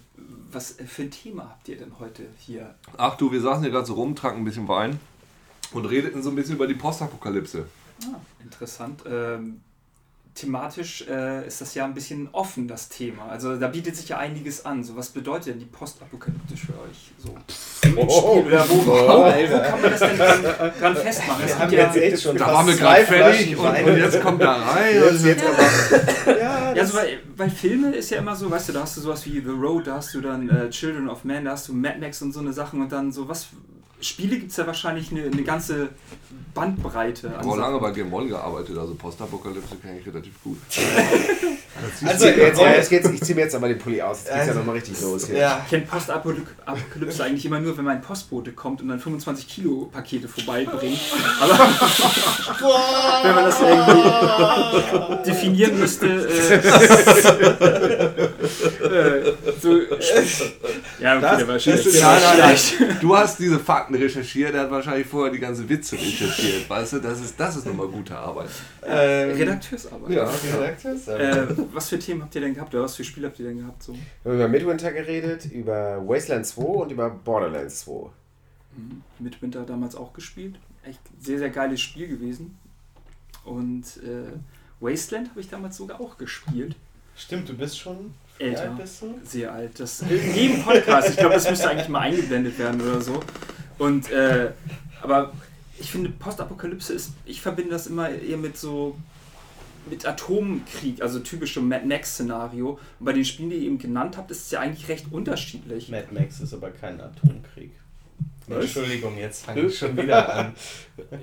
was für ein Thema habt ihr denn heute hier? Ach du, wir saßen hier gerade so rum, tranken ein bisschen Wein und redeten so ein bisschen über die Postapokalypse. Ah, interessant. Ähm, thematisch äh, ist das ja ein bisschen offen, das Thema. Also da bietet sich ja einiges an. So, was bedeutet denn die Postapokalyptisch für euch? So, im Oh, Spiel oder wo, wo, wo kann man das denn dran, dran festmachen? Gibt haben ja, jetzt echt schon Da waren wir gerade fertig und, und jetzt kommt da rein. Jetzt, jetzt aber. Ja, ja, das, so bei, bei Filmen ist ja immer so, weißt du, da hast du sowas wie The Road, da hast du dann äh, Children of Man, da hast du Mad Max und so eine Sachen und dann so was. Spiele gibt es ja wahrscheinlich eine, eine ganze Bandbreite. Ich an habe lange bei Game One gearbeitet, also Postapokalypse kenne ich relativ gut. Also, jetzt, jetzt geht's, ich ziehe mir jetzt aber den Pulli aus. Jetzt geht's ja nochmal richtig los hier. ja. Ich kenne Postapokalypse eigentlich immer nur, wenn mein Postbote kommt und dann 25 Kilo Pakete vorbeibringt. Aber wenn man das irgendwie definieren müsste, äh, so, ja, okay, Das- der war schlecht. Nein, nein, schlecht. nein. Du hast diese Fakten recherchiert, der hat wahrscheinlich vorher die ganze Witze recherchiert, weißt du? Das ist, das ist nochmal gute Arbeit. Ähm, Redakteursarbeit. Ja. Redakteurs? Äh, was für Themen habt ihr denn gehabt oder was für Spiele habt ihr denn gehabt? So? Wir haben über Midwinter geredet, über Wasteland 2 und über Borderlands 2. Mhm. Midwinter damals auch gespielt. Echt sehr, sehr geiles Spiel gewesen. Und äh, Wasteland habe ich damals sogar auch gespielt. Stimmt, du bist schon Älter. alt bist du? Sehr alt. Das in jedem Podcast. Ich glaube, das müsste eigentlich mal eingeblendet werden oder so. Und äh, aber ich finde Postapokalypse ist, ich verbinde das immer eher mit so mit Atomkrieg, also typischem Mad Max-Szenario. Und bei den Spielen, die ihr eben genannt habt, ist es ja eigentlich recht unterschiedlich. Mad Max ist aber kein Atomkrieg. Was? Entschuldigung, jetzt fange ich schon wieder an.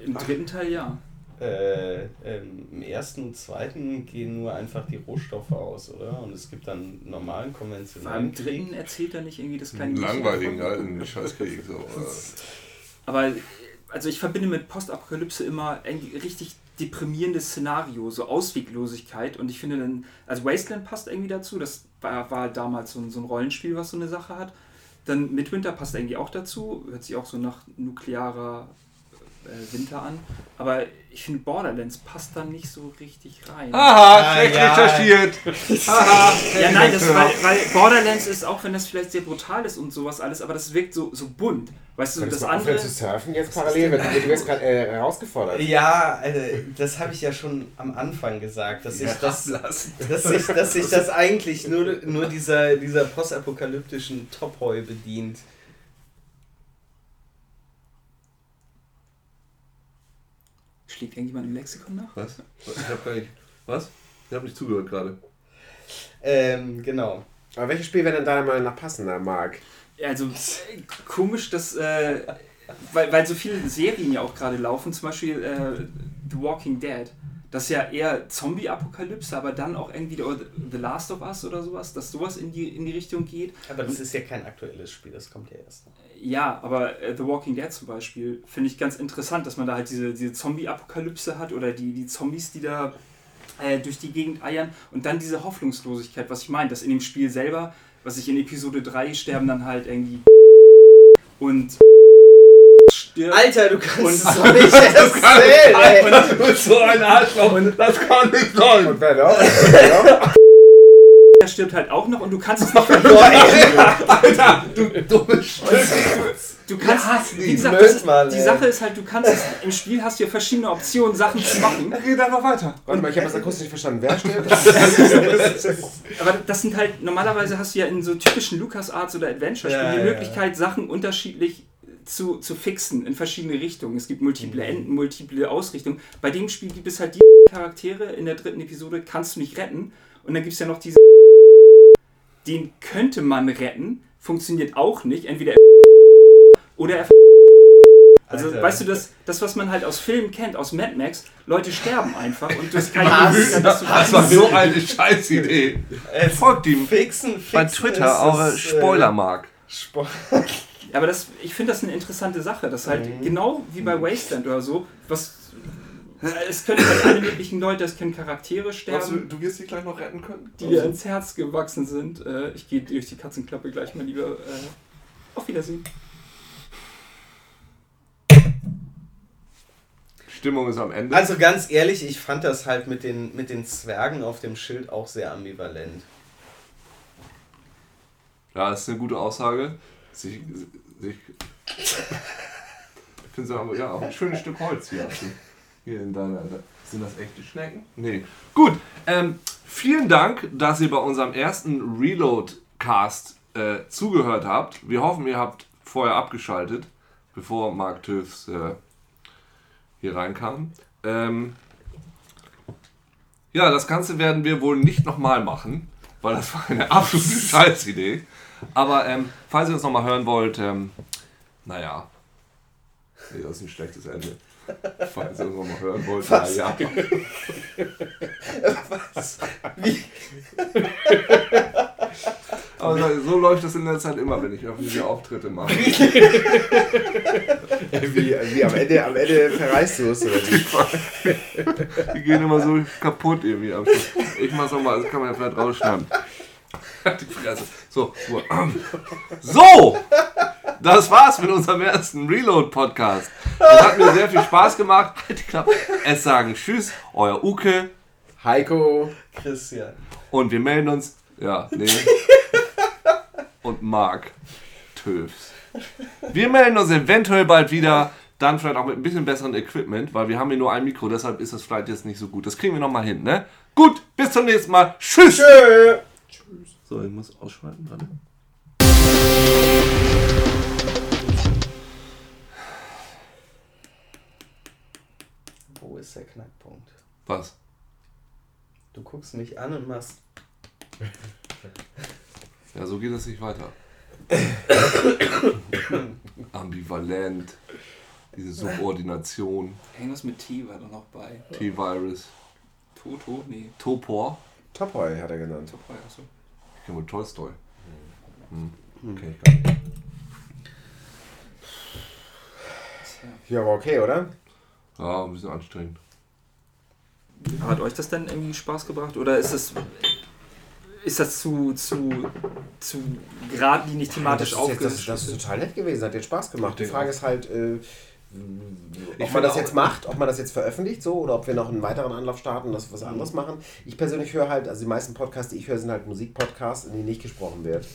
Im dritten Teil ja. Äh, ähm, Im ersten und zweiten gehen nur einfach die Rohstoffe aus, oder? Und es gibt dann normalen, Beim konventionellen dritten Krieg. erzählt er nicht irgendwie das kleine Langweiligen alten Scheißkrieg. So. äh. Aber also ich verbinde mit Postapokalypse immer irgendwie richtig deprimierendes Szenario, so Ausweglosigkeit. Und ich finde dann, also Wasteland passt irgendwie dazu. Das war, war damals so ein, so ein Rollenspiel, was so eine Sache hat. Dann Midwinter passt irgendwie auch dazu. Hört sich auch so nach nuklearer Winter an. Aber ich finde Borderlands passt da nicht so richtig rein. Haha, Ah, schlecht ja. recherchiert. Haha. Ja, nein, das, weil, weil Borderlands ist, auch wenn das vielleicht sehr brutal ist und sowas alles, aber das wirkt so, so bunt. Weißt du, Könntest das du mal aufhören andere. zu surfen jetzt parallel? Weil Du, wirst gerade äh, herausgefordert. Ja, also, das habe ich ja schon am Anfang gesagt, dass ich Ja, das, dass sich dass sich das eigentlich nur, nur dieser, dieser postapokalyptischen Topoi bedient. Schlägt irgendjemand im Lexikon nach? Was? Ich hab gar nicht. Was? Ich hab nicht zugehört gerade. Ähm, genau. Aber welches Spiel wäre denn deiner Meinung nach passender, Marc? Also komisch, dass, äh, weil, weil so viele Serien ja auch gerade laufen, zum Beispiel äh, The Walking Dead. Das ist ja eher Zombie-Apokalypse, aber dann auch irgendwie The Last of Us oder sowas, dass sowas in die, in die Richtung geht. Aber das ist ja kein aktuelles Spiel, das kommt ja erst. Ja, aber äh, The Walking Dead zum Beispiel finde ich ganz interessant, dass man da halt diese, diese Zombie-Apokalypse hat oder die, die Zombies, die da äh, durch die Gegend eiern und dann diese Hoffnungslosigkeit, was ich meine, dass in dem Spiel selber, was ich in Episode 3 sterben dann halt irgendwie und stirbt. Alter, du kannst Und- es doch nicht erzählen, bist so ein Arschloch. Das kann nicht sein. Und wer noch? Noch? Der stirbt halt auch noch und du kannst es nicht Boah, ey. Alter, du dummes Stück. Du kannst, wie gesagt, ist, die ey. Sache ist halt, du kannst es, im Spiel hast du ja verschiedene Optionen, Sachen zu machen. Red einfach weiter. Warte mal, ich habe das akustisch nicht verstanden. Wer stirbt? Aber das sind halt, normalerweise hast du ja in so typischen LucasArts oder Adventure-Spielen Ja, die ja, Möglichkeit, Sachen unterschiedlich zu, zu fixen in verschiedene Richtungen. Es gibt multiple Mhm. Enden, multiple Ausrichtungen. Bei dem Spiel gibt es halt die Charaktere in der dritten Episode, kannst du nicht retten. Und dann gibt es ja noch diese, den könnte man retten, funktioniert auch nicht. Entweder er oder er also Alter. weißt du, das, das, was man halt aus Filmen kennt, aus Mad Max, Leute sterben einfach und du hast keine Was? Möglichkeit, dass du Das war so eine Scheißidee. Äh, Folgt ihm Fixen, fixen bei Twitter, eure das, Spoilermark. Äh, Spo Aber das, ich finde das eine interessante Sache, dass halt Mhm. genau wie bei Wasteland oder so, was es können halt alle möglichen Leute, es können Charaktere sterben, du wirst dich gleich noch retten können? die dir ins Herz gewachsen sind. Äh, ich gehe durch die Katzenklappe gleich mal lieber. Äh, auf Wiedersehen. Stimmung ist am Ende. Also ganz ehrlich, ich fand das halt mit den, mit den Zwergen auf dem Schild auch sehr ambivalent. Ja, das ist eine gute Aussage. Sich, sich ich finde es aber ja, auch ein schönes Stück Holz hier. Hier in deiner. Sind das echte Schnecken? Nee. Gut. Ähm, vielen Dank, dass ihr bei unserem ersten Reload-Cast äh, zugehört habt. Wir hoffen, ihr habt vorher abgeschaltet, bevor Mark Töfs äh, hier reinkam. Ähm, ja, das Ganze werden wir wohl nicht nochmal machen, weil das war eine absolute Scheißidee. Aber ähm, falls ihr uns nochmal hören wollt, ähm, naja, nee, das ist ein schlechtes Ende. Falls ihr uns nochmal hören wollt, Was? naja. Wie? Aber so- so läuft das in der Zeit immer, wenn ich öffentliche Auftritte mache. wie, wie am, Ende, am Ende verreist du es oder wie? Die gehen immer so kaputt irgendwie am Schluss. Ich mach's nochmal, das kann man ja vielleicht rausschneiden. Die Fresse. So, Ruhe. So! Das war's mit unserem ersten Reload-Podcast. Das hat mir sehr viel Spaß gemacht. Halt. Es sagen Tschüss, euer Uke. Heiko. Christian. Und wir melden uns. Ja, nee. Und Marc Töfs. Wir melden uns eventuell bald wieder. Dann vielleicht auch mit ein bisschen besseren Equipment, weil wir haben hier nur ein Mikro, deshalb ist das vielleicht jetzt nicht so gut. Das kriegen wir nochmal hin, ne? Gut, bis zum nächsten Mal. Tschüss! Tschö. So, ich muss ausschalten, warte. Wo ist der Knackpunkt? Was? Du guckst mich an und machst. Ja, so geht das nicht weiter. Ambivalent. Diese Subordination. Irgendwas mit T war da noch bei. T-Virus. Toto? Nee, Topor. Topoi hat er genannt. Topoi, achso. Ich kenne wohl Tolstoy. Hm. Kenn ich gar nicht. Ja, aber okay, oder? Ja, ein bisschen anstrengend. Hat euch das denn irgendwie Spaß gebracht? Oder ist das, ist das zu, zu, zu geradlinig thematisch jetzt, das, aufgestellt? das ist total nett gewesen, hat dir Spaß gemacht. Die Frage ist halt, äh, ob man das jetzt macht, ob man das jetzt veröffentlicht so oder ob wir noch einen weiteren Anlauf starten und das was anderes machen. Ich persönlich höre halt, also die meisten Podcasts, die ich höre, sind halt Musikpodcasts, in denen nicht gesprochen wird,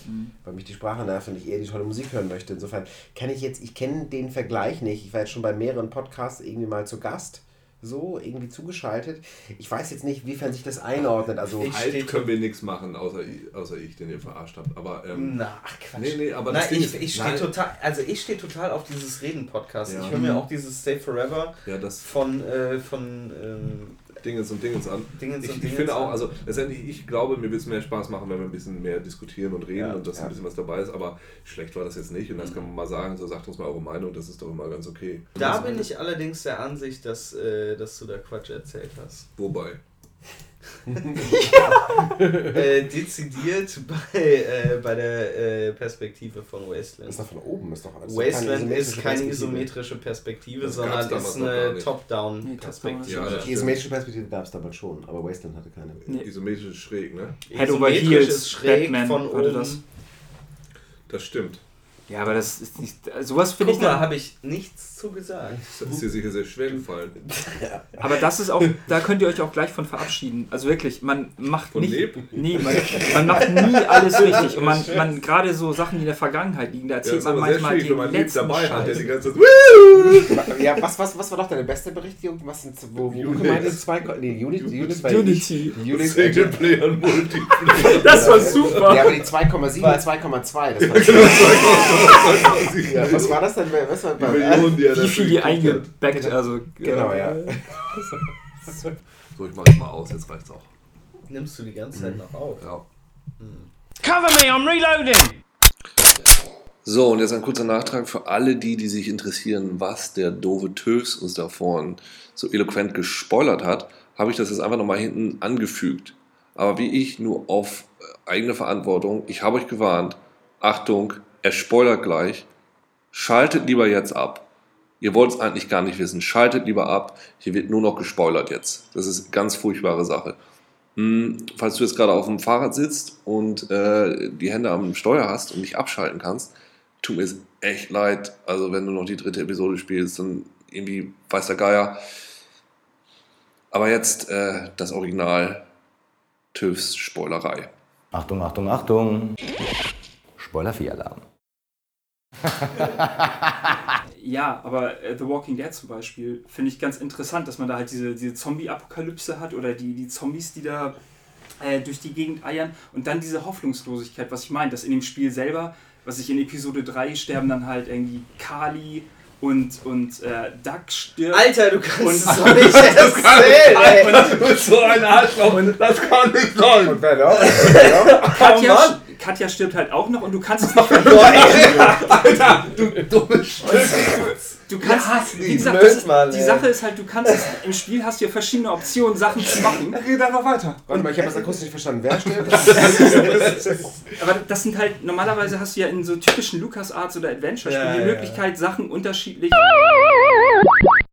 weil mich die Sprache nervt und ich eher die tolle Musik hören möchte. Insofern kann ich jetzt, ich kenne den Vergleich nicht. Ich war jetzt schon bei mehreren Podcasts irgendwie mal zu Gast. So, irgendwie zugeschaltet. Ich weiß jetzt nicht, wiefern sich das einordnet. Also, Ich- Halt können wir nichts machen, außer ich, außer ich, den ihr verarscht habt. Aber ähm, Na, ach Quatsch. Nee, nee, aber Nein, ich, ist- ich stehe total, also ich stehe total auf dieses Reden-Podcast. Ja. Ich höre mir auch dieses Stay Forever ja, das von, äh, von ähm, Dingens und Dingens an. Dingens Ich, ich Dingens finde auch, also letztendlich, ich glaube, mir wird es mehr Spaß machen, wenn wir ein bisschen mehr diskutieren und reden Ja, und dass ja. ein bisschen was dabei ist, aber schlecht war das jetzt nicht und das kann man mal sagen, so sagt uns mal eure Meinung, das ist doch immer ganz okay. Da bin ich allerdings der Ansicht, dass, äh, dass du da Quatsch erzählt hast. Wobei. äh, dezidiert bei, äh, bei der äh, Perspektive von das Wasteland. ist doch von oben, ist doch alles. Wasteland ist keine Perspektive. isometrische Perspektive, Das sondern ist eine. Top-Down-Perspektive. Ja, Die isometrische Perspektive gab es damals schon, aber Wasteland hatte keine. Nee. Isometrisch schräg, ne? Head over Isometrisch Heels, ist schräg Batman von oben. das. Das stimmt. Ja, aber das ist nicht. Sowas finde ich mal, dann. habe ich nichts zu gesagt. Das ist dir sicher sehr schwer gefallen. Aber das ist auch. Da könnt ihr euch auch gleich von verabschieden. Also wirklich, man macht Von nicht. Leb? Nee, man, man macht nie alles richtig. Und man, man gerade so Sachen, die in der Vergangenheit liegen, da Ja, erzählt ist man manchmal schwierig, wenn den man letzten dabei hat, der die Scheiß. ganze Zeit Ja, was, was, was war doch deine beste Berichtigung? Was sind, wo, wo zwei, nee, Unit, Unit war Unity. Die Unit, Singleplayer und Multiplayer. Das war super. Ja, aber die 2,7 und 2,2, das war ja, Was war das denn? Was war, Die Millionen, die er Wie viel die eingebackt, also. Genau, ja. So, ich mach jetzt mal aus, jetzt reicht's auch. Nimmst du die ganze Zeit noch auf? Ja. Cover me, I'm reloading! So, und jetzt ein kurzer Nachtrag für alle die, die sich interessieren, was der doofe Töfs uns da vorhin so eloquent gespoilert hat, habe ich das jetzt einfach nochmal hinten angefügt. Aber wie ich nur auf äh, eigene Verantwortung, ich habe euch gewarnt, Achtung, er spoilert gleich, schaltet lieber jetzt ab. Ihr wollt es eigentlich gar nicht wissen, schaltet lieber ab, hier wird nur noch gespoilert jetzt. Das ist eine ganz furchtbare Sache. Hm, falls du jetzt gerade auf dem Fahrrad sitzt und äh, die Hände am Steuer hast und nicht abschalten kannst, tut mir es echt leid. Also wenn du noch die dritte Episode spielst, dann irgendwie weiß der Geier. Aber jetzt äh, das Original TÜVs Spoilerei. Achtung, Achtung, Achtung! Spoiler-Alarm. Ja, aber äh, The Walking Dead zum Beispiel finde ich ganz interessant, dass man da halt diese, diese Zombie-Apokalypse hat oder die, die Zombies, die da äh, durch die Gegend eiern und dann diese Hoffnungslosigkeit, was ich meine, dass in dem Spiel selber, was ich in Episode 3 sterben dann halt irgendwie Kali und, und äh, Duck stirbt. Alter, du kannst Und- es doch nicht erzählen. Du bist so ein Arschloch, das kann nicht sein. Und wer noch? Katja. Katja stirbt halt auch noch und du kannst es nicht ey. Alter, du dummes Stück. Du kannst, hassen wie gesagt, das ist, Blödmann, die. Sache ist halt, du kannst es, im Spiel hast du ja verschiedene Optionen, Sachen zu machen. Geht einfach weiter. Warte mal, ich habe das akustisch nicht verstanden. Wer stirbt? Aber das sind halt, normalerweise hast du ja in so typischen LucasArts oder Adventure-Spielen Ja, die ja, Möglichkeit, Sachen unterschiedlich